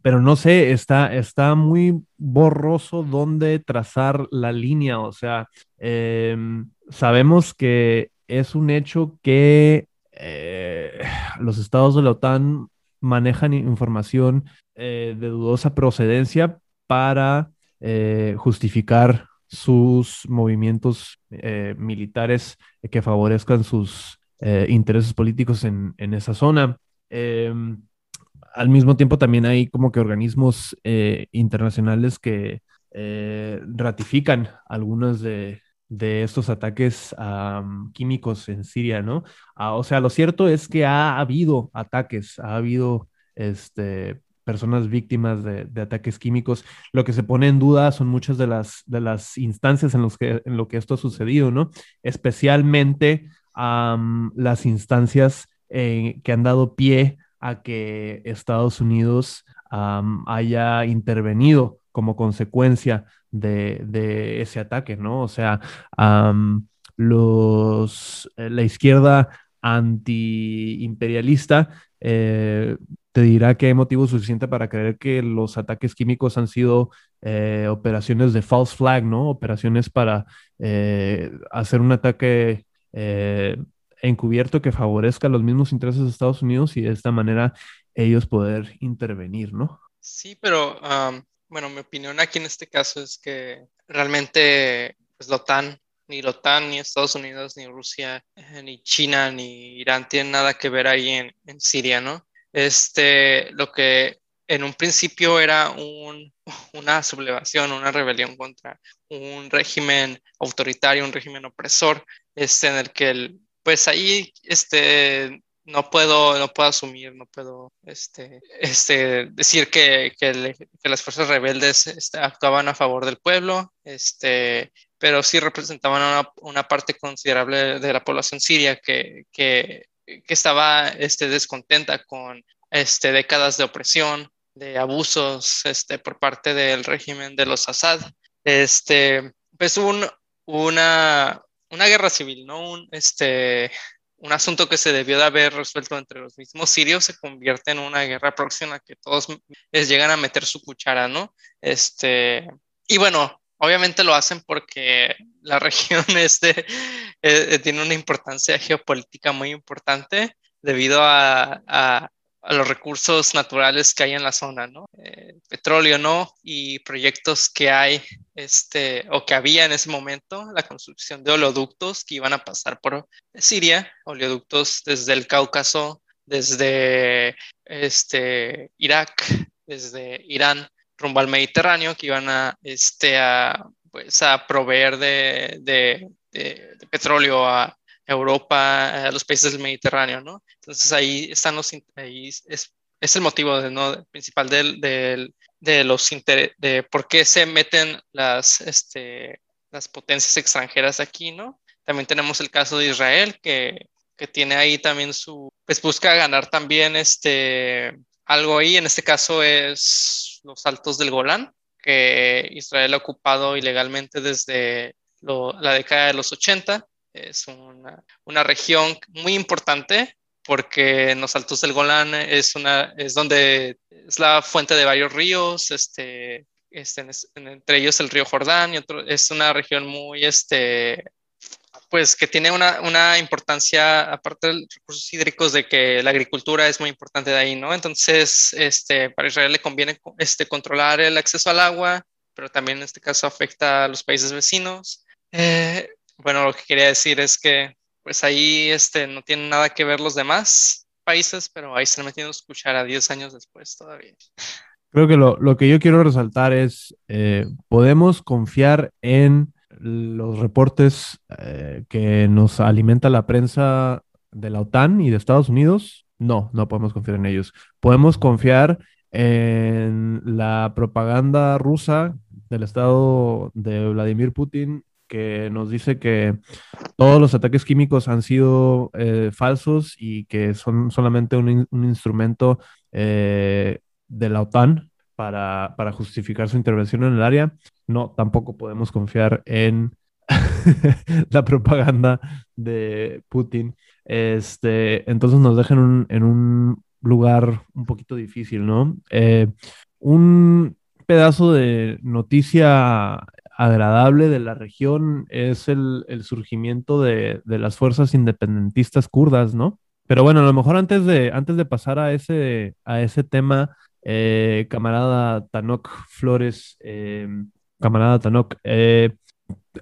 Pero no sé, está, está muy borroso dónde trazar la línea, o sea, em, sabemos que es un hecho que eh, los estados de la OTAN manejan información de dudosa procedencia para justificar sus movimientos eh, militares que favorezcan sus eh, intereses políticos en, en esa zona. Em, al mismo tiempo también hay como que organismos eh, internacionales que ratifican algunos de, de estos ataques químicos en Siria, ¿no? Ah, o sea, lo cierto es que ha habido ataques, ha habido este, personas víctimas de, ataques químicos. Lo que se pone en duda son muchas de las, de las instancias en, los que, en lo que esto ha sucedido, ¿no? Especialmente am, las instancias eh, que han dado pie a que Estados Unidos am, haya intervenido como consecuencia de, ese ataque, ¿no? O sea, los, eh, la izquierda antiimperialista eh, te dirá que hay motivo suficiente para creer que los ataques químicos han sido eh, operaciones de false flag, ¿no? Operaciones para eh, hacer un ataque eh, encubierto que favorezca los mismos intereses de Estados Unidos y de esta manera ellos poder intervenir, ¿no? Sí, pero um, bueno, mi opinión aquí en este caso es que realmente pues, la OTAN, ni la OTAN, ni Estados Unidos, ni Rusia, ni China, ni Irán tienen nada que ver ahí en Siria, ¿no? Este, lo que en un principio era un, una sublevación, una rebelión contra un régimen autoritario, un régimen opresor, este, en el que el, pues ahí este, no puedo, no puedo asumir, no puedo este, este, decir que, que, las fuerzas rebeldes este, actuaban a favor del pueblo, este, pero sí representaban una, una parte considerable de la población siria que, que, que estaba este, descontenta con este, décadas de opresión, de abusos este, por parte del régimen de los Assad. Este, pues un, una, una guerra civil, ¿no? Un, este, un asunto que se debió de haber resuelto entre los mismos sirios se convierte en una guerra próxima que todos les llegan a meter su cuchara, ¿no? Este, y bueno, obviamente lo hacen porque la región este, eh, tiene una importancia geopolítica muy importante debido a, los recursos naturales que hay en la zona, ¿no? Eh, petróleo, ¿no? Y proyectos que hay, este, o que había en ese momento, la construcción de oleoductos que iban a pasar por Siria, oleoductos desde el Cáucaso, desde este, Irak, desde Irán rumbo al Mediterráneo, que iban a, este, a, pues, a proveer de, de, petróleo a Europa, a los países del Mediterráneo, ¿no? Entonces ahí están los, ahí es, es el motivo de, ¿no? principal del, del, de los de por qué se meten las, este, las potencias extranjeras aquí, ¿no? También tenemos el caso de Israel, que, que tiene ahí también su, pues busca ganar también este, algo ahí, en este caso es los altos del Golán, que Israel ha ocupado ilegalmente desde lo, la década de los 80. Es una, una, región muy importante porque en los altos del Golán es, una, es donde es la fuente de varios ríos, este, este, entre ellos el río Jordán, y otro, es una región muy este, pues que tiene una, una, importancia, aparte de los recursos hídricos, de que la agricultura es muy importante de ahí, ¿no? Entonces, este, para Israel le conviene este, controlar el acceso al agua, pero también en este caso afecta a los países vecinos. Eh, bueno, lo que quería decir es que, pues ahí este, no tienen nada que ver los demás países, pero ahí se han metido a escuchar a 10 años después todavía. Creo que lo, lo que yo quiero resaltar es, eh, podemos confiar en los reportes eh, que nos alimenta la prensa de la OTAN y de Estados Unidos, no, no podemos confiar en ellos. Podemos confiar en la propaganda rusa del Estado de Vladimir Putin que nos dice que todos los ataques químicos han sido eh, falsos y que son solamente un, instrumento eh, de la OTAN para, para, justificar su intervención en el área. No, tampoco podemos confiar en la propaganda de Putin. Este, entonces nos dejan en un lugar un poquito difícil, ¿no? Eh, un pedazo de noticia agradable de la región es el, el surgimiento de, de, las fuerzas independentistas kurdas, ¿no? Pero bueno, a lo mejor antes de, antes de pasar a ese, a ese tema, eh, camarada Tanok Flores, eh, camarada Tanok, eh,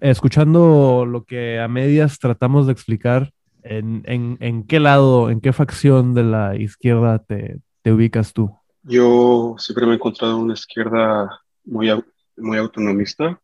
escuchando lo que a medias tratamos de explicar, ¿en, qué lado, en qué facción de la izquierda te, te, ubicas tú? Yo siempre me he encontrado una izquierda muy, muy autonomista,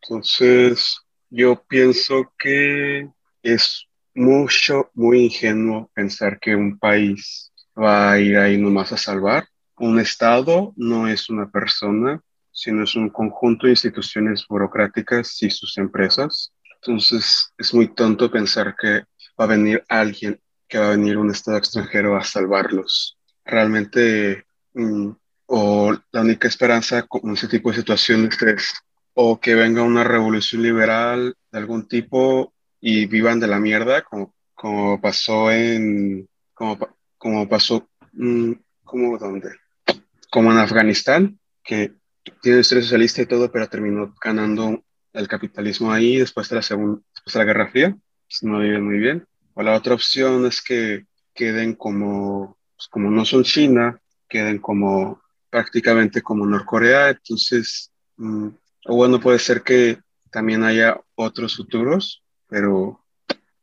entonces yo pienso que es mucho, muy ingenuo pensar que un país va a ir ahí nomás a salvar un Estado no es una persona, sino es un conjunto de instituciones burocráticas y sus empresas. Entonces, es muy tonto pensar que va a venir alguien, que va a venir un Estado extranjero a salvarlos. Realmente, mm, o la única esperanza con ese tipo de situaciones es o que venga una revolución liberal de algún tipo y vivan de la mierda, como, como pasó en, como, como pasó, mm, como dónde, como en Afganistán, que tiene historia socialista y todo, pero terminó ganando el capitalismo ahí después de la, segunda, después de la Guerra Fría. Pues no viven muy bien. O la otra opción es que queden como, pues como no son China, queden como prácticamente como Norcorea. Entonces, mmm, o bueno, puede ser que también haya otros futuros, pero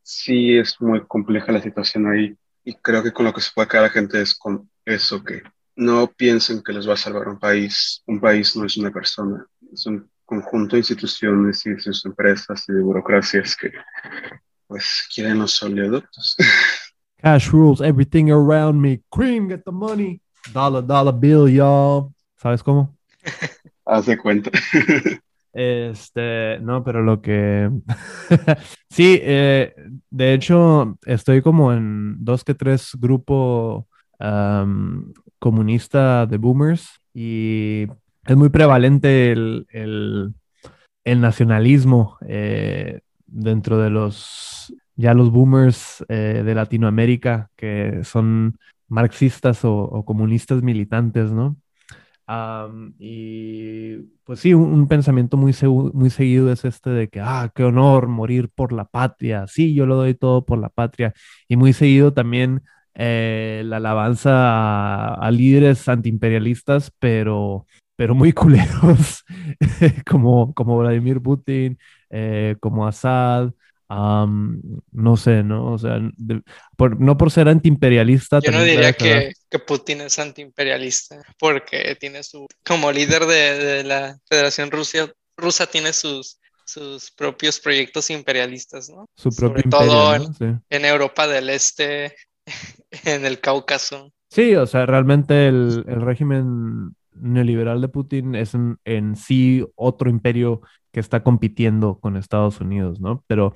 sí es muy compleja la situación ahí. Y creo que con lo que se puede quedar la gente es con eso que no piensen que les va a salvar un país. Un país no es una persona, es un conjunto de instituciones y de sus empresas y de burocracias que pues quieren los oleoductos. Cash rules everything around me. Cream, get the money. Dollar, dollar bill, y'all. ¿Sabes cómo? Haz de cuenta. Este, no, pero lo que... sí, eh, de hecho, estoy como en dos que tres grupos um, comunista de boomers y es muy prevalente el, el, el nacionalismo eh, dentro de los, ya los boomers eh, de Latinoamérica que son marxistas o, o comunistas militantes, ¿no? Am, y pues sí, un, un pensamiento muy, muy seguido es este de que, ah, qué honor morir por la patria. Sí, yo lo doy todo por la patria. Y muy seguido también eh, la alabanza a, a líderes antiimperialistas, pero, pero muy culeros, como, como Vladimir Putin, eh, como Assad. no sé, ¿no? O sea, de- por- no por ser antiimperialista. Yo no diría que, que Putin es antiimperialista, porque tiene su, como líder de, de la Federación Rusia, rusa, tiene sus, sus propios proyectos imperialistas, ¿no? su Sobre propio todo ¿no? Sí. En Europa del Este, en el Cáucaso. Sí, o sea, realmente el, el régimen neoliberal de Putin es en, en sí otro imperio que está compitiendo con Estados Unidos, ¿no? Pero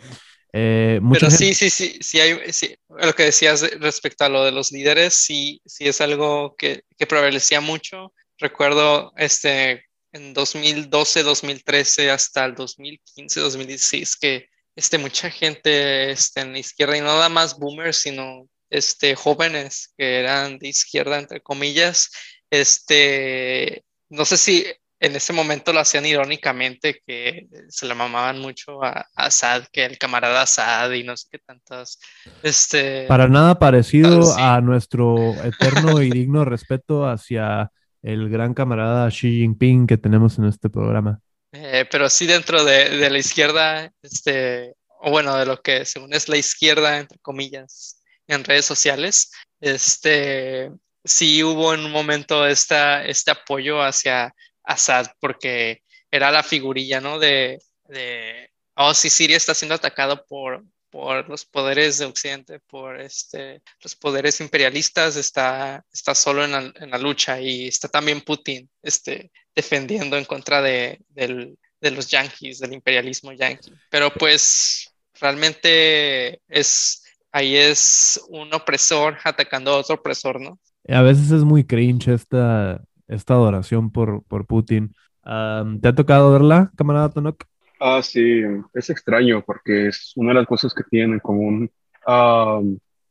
eh, mucha Pero gente- sí, sí, sí, sí hay, sí, lo que decías de- respecto a lo de los líderes, sí, sí es algo que, que prevalecía mucho. Recuerdo este, en 2012, 2013 hasta el 2015, 2016 que este, mucha gente este, en la izquierda, y no nada más boomers, sino este, jóvenes que eran de izquierda, entre comillas, este, no sé si en ese momento lo hacían irónicamente, que se le mamaban mucho a, a Assad, que el camarada Assad y no sé qué tantas, este, para nada parecido Ah, sí. a nuestro eterno y digno respeto hacia el gran camarada Xi Jinping que tenemos en este programa. eh, pero sí dentro de, de la izquierda, este, o bueno, de lo que según es la izquierda, entre comillas, en redes sociales, este, sí hubo en un momento esta, este apoyo hacia Assad, porque era la figurilla, ¿no? De, de oh, sí, Siria está siendo atacado por, por los poderes de Occidente, por este, los poderes imperialistas, está, está solo en la, en la lucha y está también Putin este, defendiendo en contra de, del- de los yanquis, del imperialismo yanqui. Pero pues realmente es, ahí es un opresor atacando a otro opresor, ¿no? A veces es muy cringe esta, esta adoración por, por Putin. Am, ¿te ha tocado verla, camarada Tanok? Ah, sí, es extraño porque es una de las cosas que tienen en común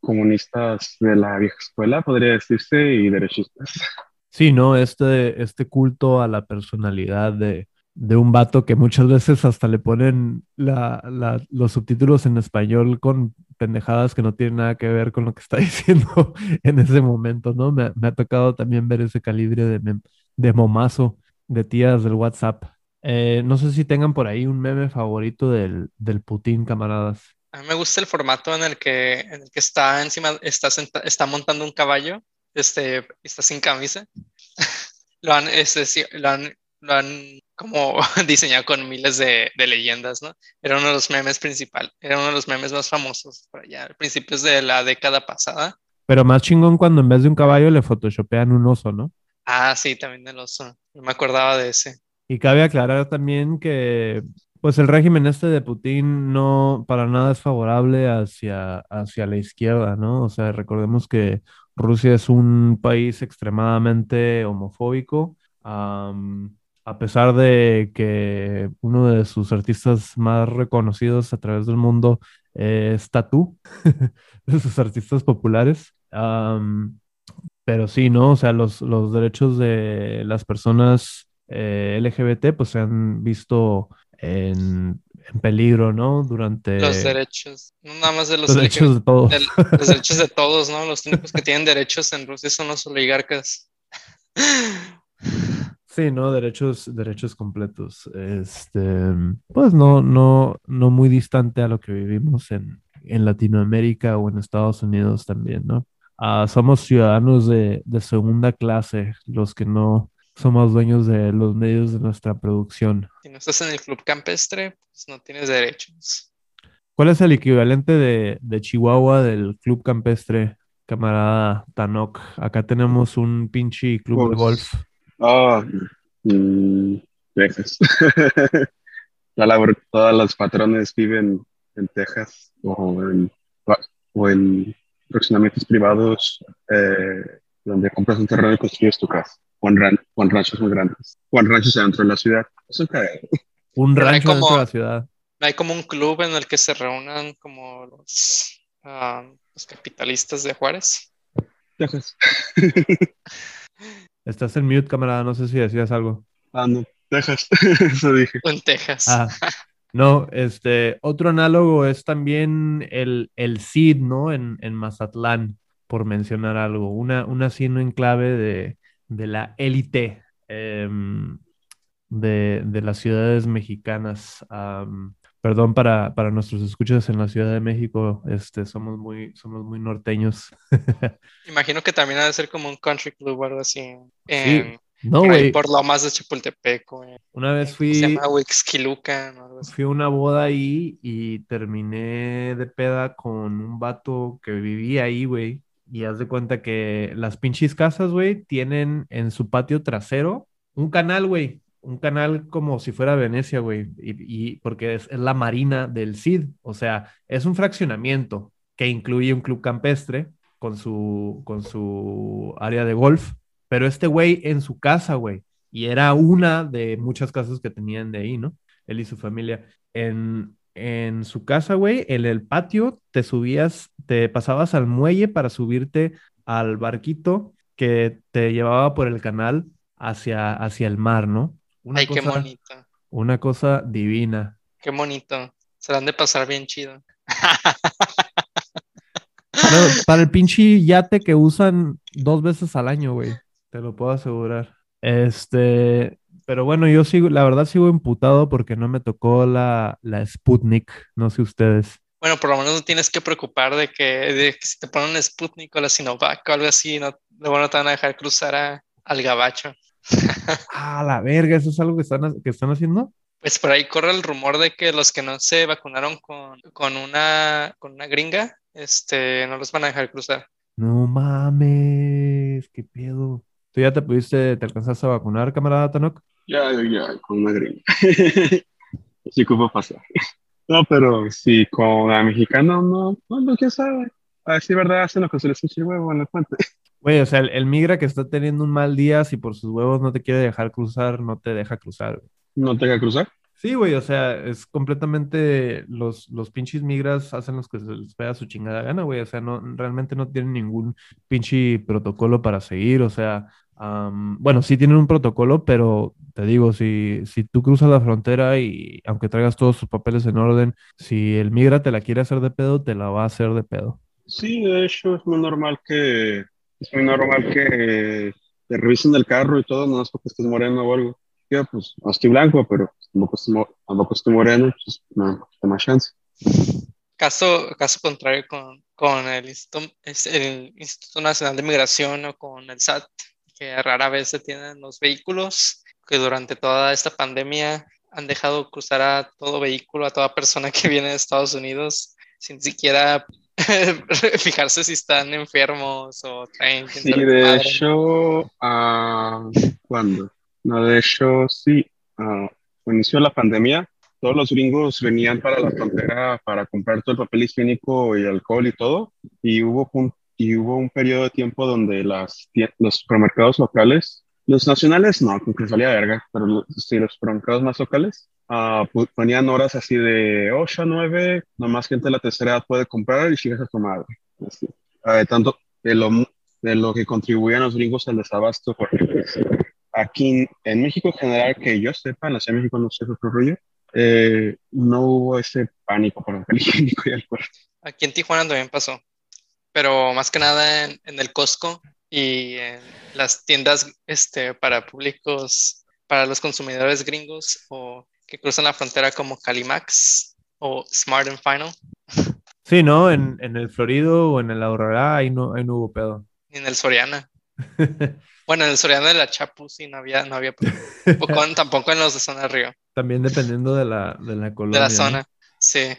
comunistas de la vieja escuela, podría decirse, y derechistas. Sí, ¿no? Este, este culto a la personalidad de, de un vato que muchas veces hasta le ponen la, los subtítulos en español con pendejadas que no tienen nada que ver con lo que está diciendo en ese momento, ¿no? Me, me ha tocado también ver ese calibre de, mem- de momazo de tías del WhatsApp. Eh, no sé si tengan por ahí un meme favorito del, del Putin, camaradas. A mí me gusta el formato en el que, en el que está encima, está, senta- está montando un caballo, este, está sin camisa. Lo han, este, sí, lo han, lo han como diseñado con miles de, de leyendas, ¿no? Era uno de los memes principal, era uno de los memes más famosos por allá, a principios de la década pasada. Pero más chingón cuando en vez de un caballo le photoshopean un oso, ¿no? Ah, sí, también el oso. No me acordaba de ese. Y cabe aclarar también que pues el régimen este de Putin no para nada es favorable hacia, hacia la izquierda, ¿no? O sea, recordemos que Rusia es un país extremadamente homofóbico, a pesar de que uno de sus artistas más reconocidos a través del mundo es Tatú, de sus artistas populares. Pero sí, ¿no? O sea, los, los derechos de las personas eh, LGBT pues se han visto en, en peligro, ¿no? Durante Los derechos, no nada más de los, los derechos de todos. los derechos de todos, ¿no? Los únicos que tienen derechos en Rusia son los oligarcas. Sí, ¿no? Derechos, derechos completos. Este, pues no, no, no muy distante a lo que vivimos en, en Latinoamérica o en Estados Unidos también, ¿no? Ah, somos ciudadanos de, de segunda clase, los que no somos dueños de los medios de nuestra producción. Si no estás en el club campestre, pues no tienes derechos. ¿Cuál es el equivalente de, de Chihuahua del club campestre, camarada Tanok? Acá tenemos un pinche club de Pues, golf. Ah, mm, Texas. La labor- todas las patrones viven en Texas o en, o en fraccionamientos privados eh, donde compras un terreno y construyes tu casa. O en, ran- o en ranchos muy grandes. O en ranchos dentro de la ciudad. Es un rancho dentro como- de la ciudad. No hay como un club en el que se reúnan como los, ah, los capitalistas de Juárez. Texas. Estás en mute, camarada, no sé si decías algo. Ah, no, Texas, eso dije. En Texas. Ah, no, este, otro análogo es también el, el CID, ¿no? En, en Mazatlán, por mencionar algo. Una, una CID en clave de, de la élite em, de, de las ciudades mexicanas. Perdón para, para nuestros escuchas en la Ciudad de México, este, somos muy, somos muy norteños. Imagino que también ha de ser como un country club o algo así. Sí, no, por por Lomas de Chapultepec. en- Una vez Se fui, llama o algo así. fui a una boda ahí y terminé de peda con un vato que vivía ahí, güey. Y haz de cuenta que las pinches casas, güey, tienen en su patio trasero un canal, güey. Un canal como si fuera Venecia, güey. Y, porque es, es la marina del CID. O sea, es un fraccionamiento que incluye un club campestre con su, con su área de golf. Pero este güey en su casa, güey. Y era una de muchas casas que tenían de ahí, ¿no? Él y su familia. En, en su casa, güey, en el patio, te subías, te pasabas al muelle para subirte al barquito que te llevaba por el canal hacia, hacia el mar, ¿no? Una Ay, qué cosa, bonito. una cosa divina. Qué bonito. Se la han de pasar bien chido. Para, para el pinche yate que usan dos veces al año, güey. Te lo puedo asegurar. Este, pero bueno, yo sigo, la verdad sigo imputado porque no me tocó la, la Sputnik, no sé ustedes. Bueno, por lo menos no tienes que preocupar de que, de que si te ponen Sputnik o la Sinovac o algo así, no, luego no te van a dejar cruzar a- al gabacho. Ah, la verga, ¿eso es algo que están, que están haciendo? Pues por ahí corre el rumor de que los que no se vacunaron con, con una, con una gringa, este, no los van a dejar cruzar. No mames, qué pedo. ¿Tú ya te pudiste, te alcanzaste a vacunar, camarada Tanok? Ya, ya, con una gringa. Sí, puede pasar. No, pero sí, con la mexicana, no, no, no, quién sabe. A decir verdad, hacen lo que se les el huevo en la cuenta. Güey, o sea, el, el migra que está teniendo un mal día, si por sus huevos no te quiere dejar cruzar, no te deja cruzar. güey. No tenga que cruzar. Sí, güey, o sea, es completamente los, los pinches migras hacen los que se les pega su chingada gana, güey. O sea, no, realmente no tienen ningún pinche protocolo para seguir. O sea, am, bueno, sí tienen un protocolo, pero te digo, si, si tú cruzas la frontera y aunque traigas todos tus papeles en orden, si el migra te la quiere hacer de pedo, te la va a hacer de pedo. Sí, de hecho, es muy normal que, es muy normal que te revisen el carro y todo, no es porque estés moreno o algo. Yo, pues, no estoy blanco, pero tampoco estoy, tampoco moreno, pues, no, poquito más chance. Caso, caso contrario con, con el, Instituto, el Instituto Nacional de Migración o con el SAT, que rara vez se tienen los vehículos, que durante toda esta pandemia han dejado cruzar a todo vehículo, a toda persona que viene de Estados Unidos, sin siquiera fijarse si están enfermos o traen Sí, de hecho, ah, ¿cuándo? No, de hecho, sí, ah, cuando inició la pandemia, todos los gringos venían para la frontera para comprar todo el papel higiénico y alcohol y todo, y hubo un, y hubo un periodo de tiempo donde las, los supermercados locales, los nacionales no, que les valía verga, pero sí, los supermercados más locales, pu- ponían horas así de 8 a 9, nomás gente de la tercera edad puede comprar y sigues a tu madre. Así. De tanto de lo, de lo que contribuían los gringos al desabasto, porque pues, aquí en México en general, que yo sepa, en la Ciudad de México no sé otro rollo, eh, no hubo ese pánico por el higiénico y alcohol. Aquí en Tijuana también pasó, pero más que nada en, en el Costco y en las tiendas este, para públicos, para los consumidores gringos o que cruzan la frontera como Calimax o Smart and Final. Sí, ¿no? En, en el Florido o en el Aurora, ahí no, ahí no hubo pedo. En el Soriana. Bueno, en el Soriana de la Chapu sí no había, no había tampoco, tampoco en los de zona Río, También dependiendo de la, de la de la ¿no? zona. Sí.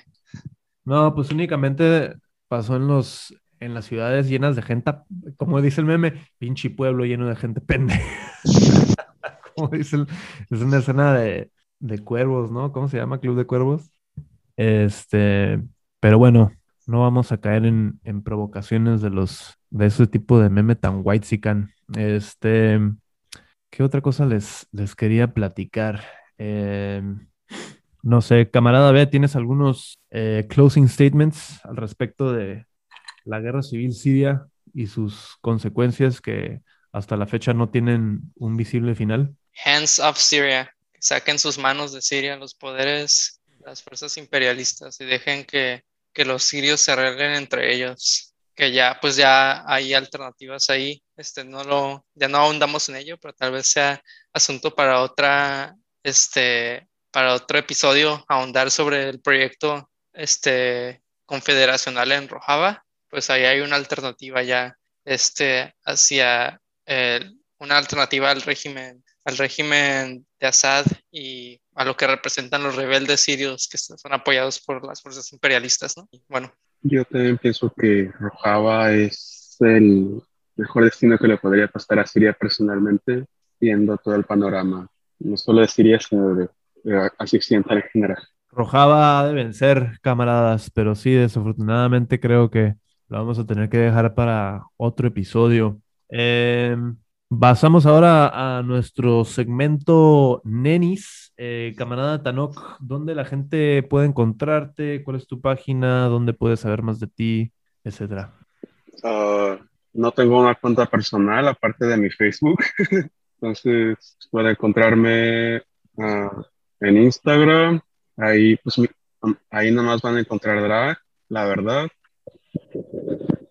No, pues únicamente pasó en los, en las ciudades llenas de gente, como dice el meme, pinche pueblo lleno de gente pende. como dice el- es una escena de, de cuervos, ¿no? ¿Cómo se llama? Club de Cuervos. Este, pero bueno, no vamos a caer en, en provocaciones de los, de ese tipo de meme tan white Este, ¿qué otra cosa les, les quería platicar? Em, no sé, camarada B, ¿tienes algunos eh, closing statements al respecto de la guerra civil siria y sus consecuencias que hasta la fecha no tienen un visible final. Hands off Syria. Saquen sus manos de Siria los poderes, las fuerzas imperialistas y dejen que, que los sirios se arreglen entre ellos. Que ya, pues ya hay alternativas ahí. Este, no lo, ya no ahondamos en ello, pero tal vez sea asunto para otra, este, para otro episodio, ahondar sobre el proyecto, este, confederacional en Rojava. Pues ahí hay una alternativa ya, este, hacia el, una alternativa al régimen, al régimen de Assad y a lo que representan los rebeldes sirios que son apoyados por las fuerzas imperialistas, ¿no? Bueno. Yo también pienso que Rojava es el mejor destino que le podría pasar a Siria personalmente, viendo todo el panorama, no solo de Siria, sino de, de Asia Occidental en general. Rojava de vencer, camaradas, pero sí, desafortunadamente creo que lo vamos a tener que dejar para otro episodio. Eh, ahora a nuestro segmento Nenis. Eh, camarada Tanok, ¿dónde la gente puede encontrarte? ¿Cuál es tu página? ¿Dónde puedes saber más de ti? Etcétera. Uh, no tengo una cuenta personal aparte de mi Facebook. Entonces puede encontrarme uh, en Instagram. Ahí, pues, ahí nomás van a encontrar drag, la verdad.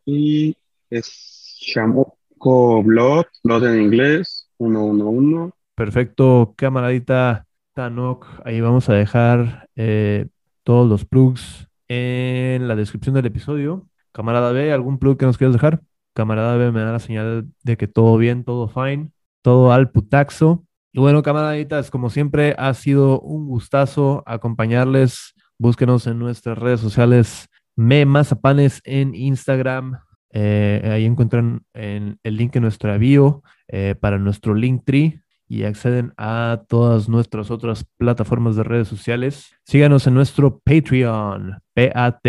Y es Shamu Blood, Blood en inglés, 111. Perfecto, camaradita Tanok. Ahí vamos a dejar eh, todos los plugs en la descripción del episodio. Camarada B, ¿algún plug que nos quieras dejar? Camarada B me da la señal de que todo bien, todo fine, todo al putaxo. Y bueno, camaraditas, como siempre, ha sido un gustazo acompañarles. Búsquenos en nuestras redes sociales, Me Mazapanes en Instagram, eh, ahí encuentran el, el link en nuestra bio eh, para nuestro Linktree y acceden a todas nuestras otras plataformas de redes sociales. Síganos en nuestro Patreon, p-a-t-r-e-o-n.com,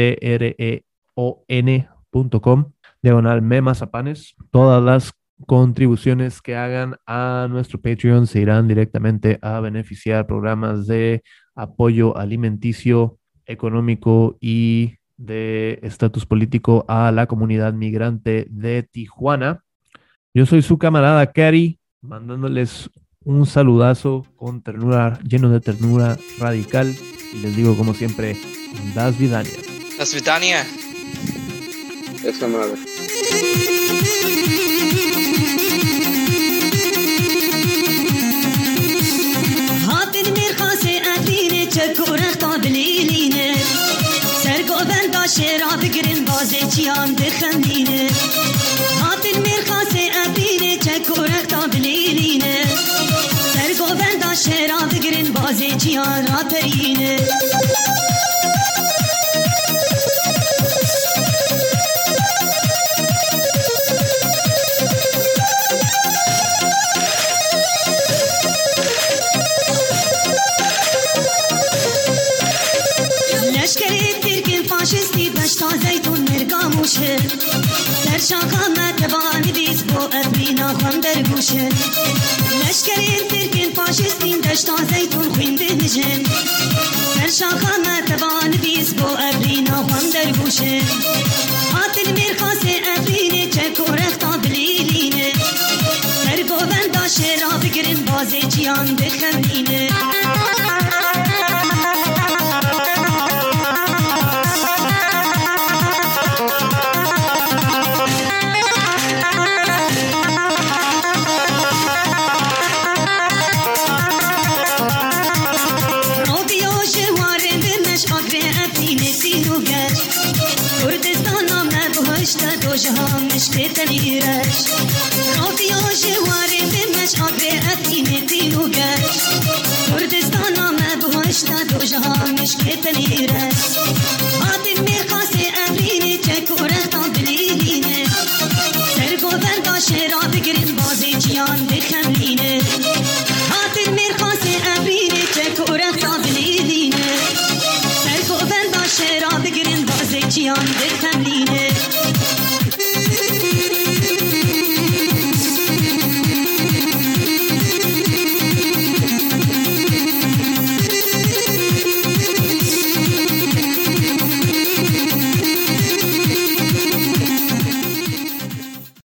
diagonal memazapanes. Todas las contribuciones que hagan a nuestro Patreon se irán directamente a beneficiar programas de apoyo alimenticio, económico y de estatus político a la comunidad migrante de Tijuana. Yo soy su camarada Cari, mandándoles un saludazo con ternura, lleno de ternura radical. Y les digo, como siempre, Das Vidania. Das Vidania. Esa madre. باشه را بگیرین بازه چیان بخندینه. هاتین میرخاس اپینه چک و رختا بلیلینه سرگو بنداشه را بگیرین بازه چیان را پرینه. باشه. لشکرین ترکین فاشستین دشتا زیتون خوین بهنجن سر شاخا متبان بیز بو ابرینا خوان در گوشه. قاتل میرخاس ابرینه چک و رختا بلیلینه سر گوبن داشه را بگرن بازه جیان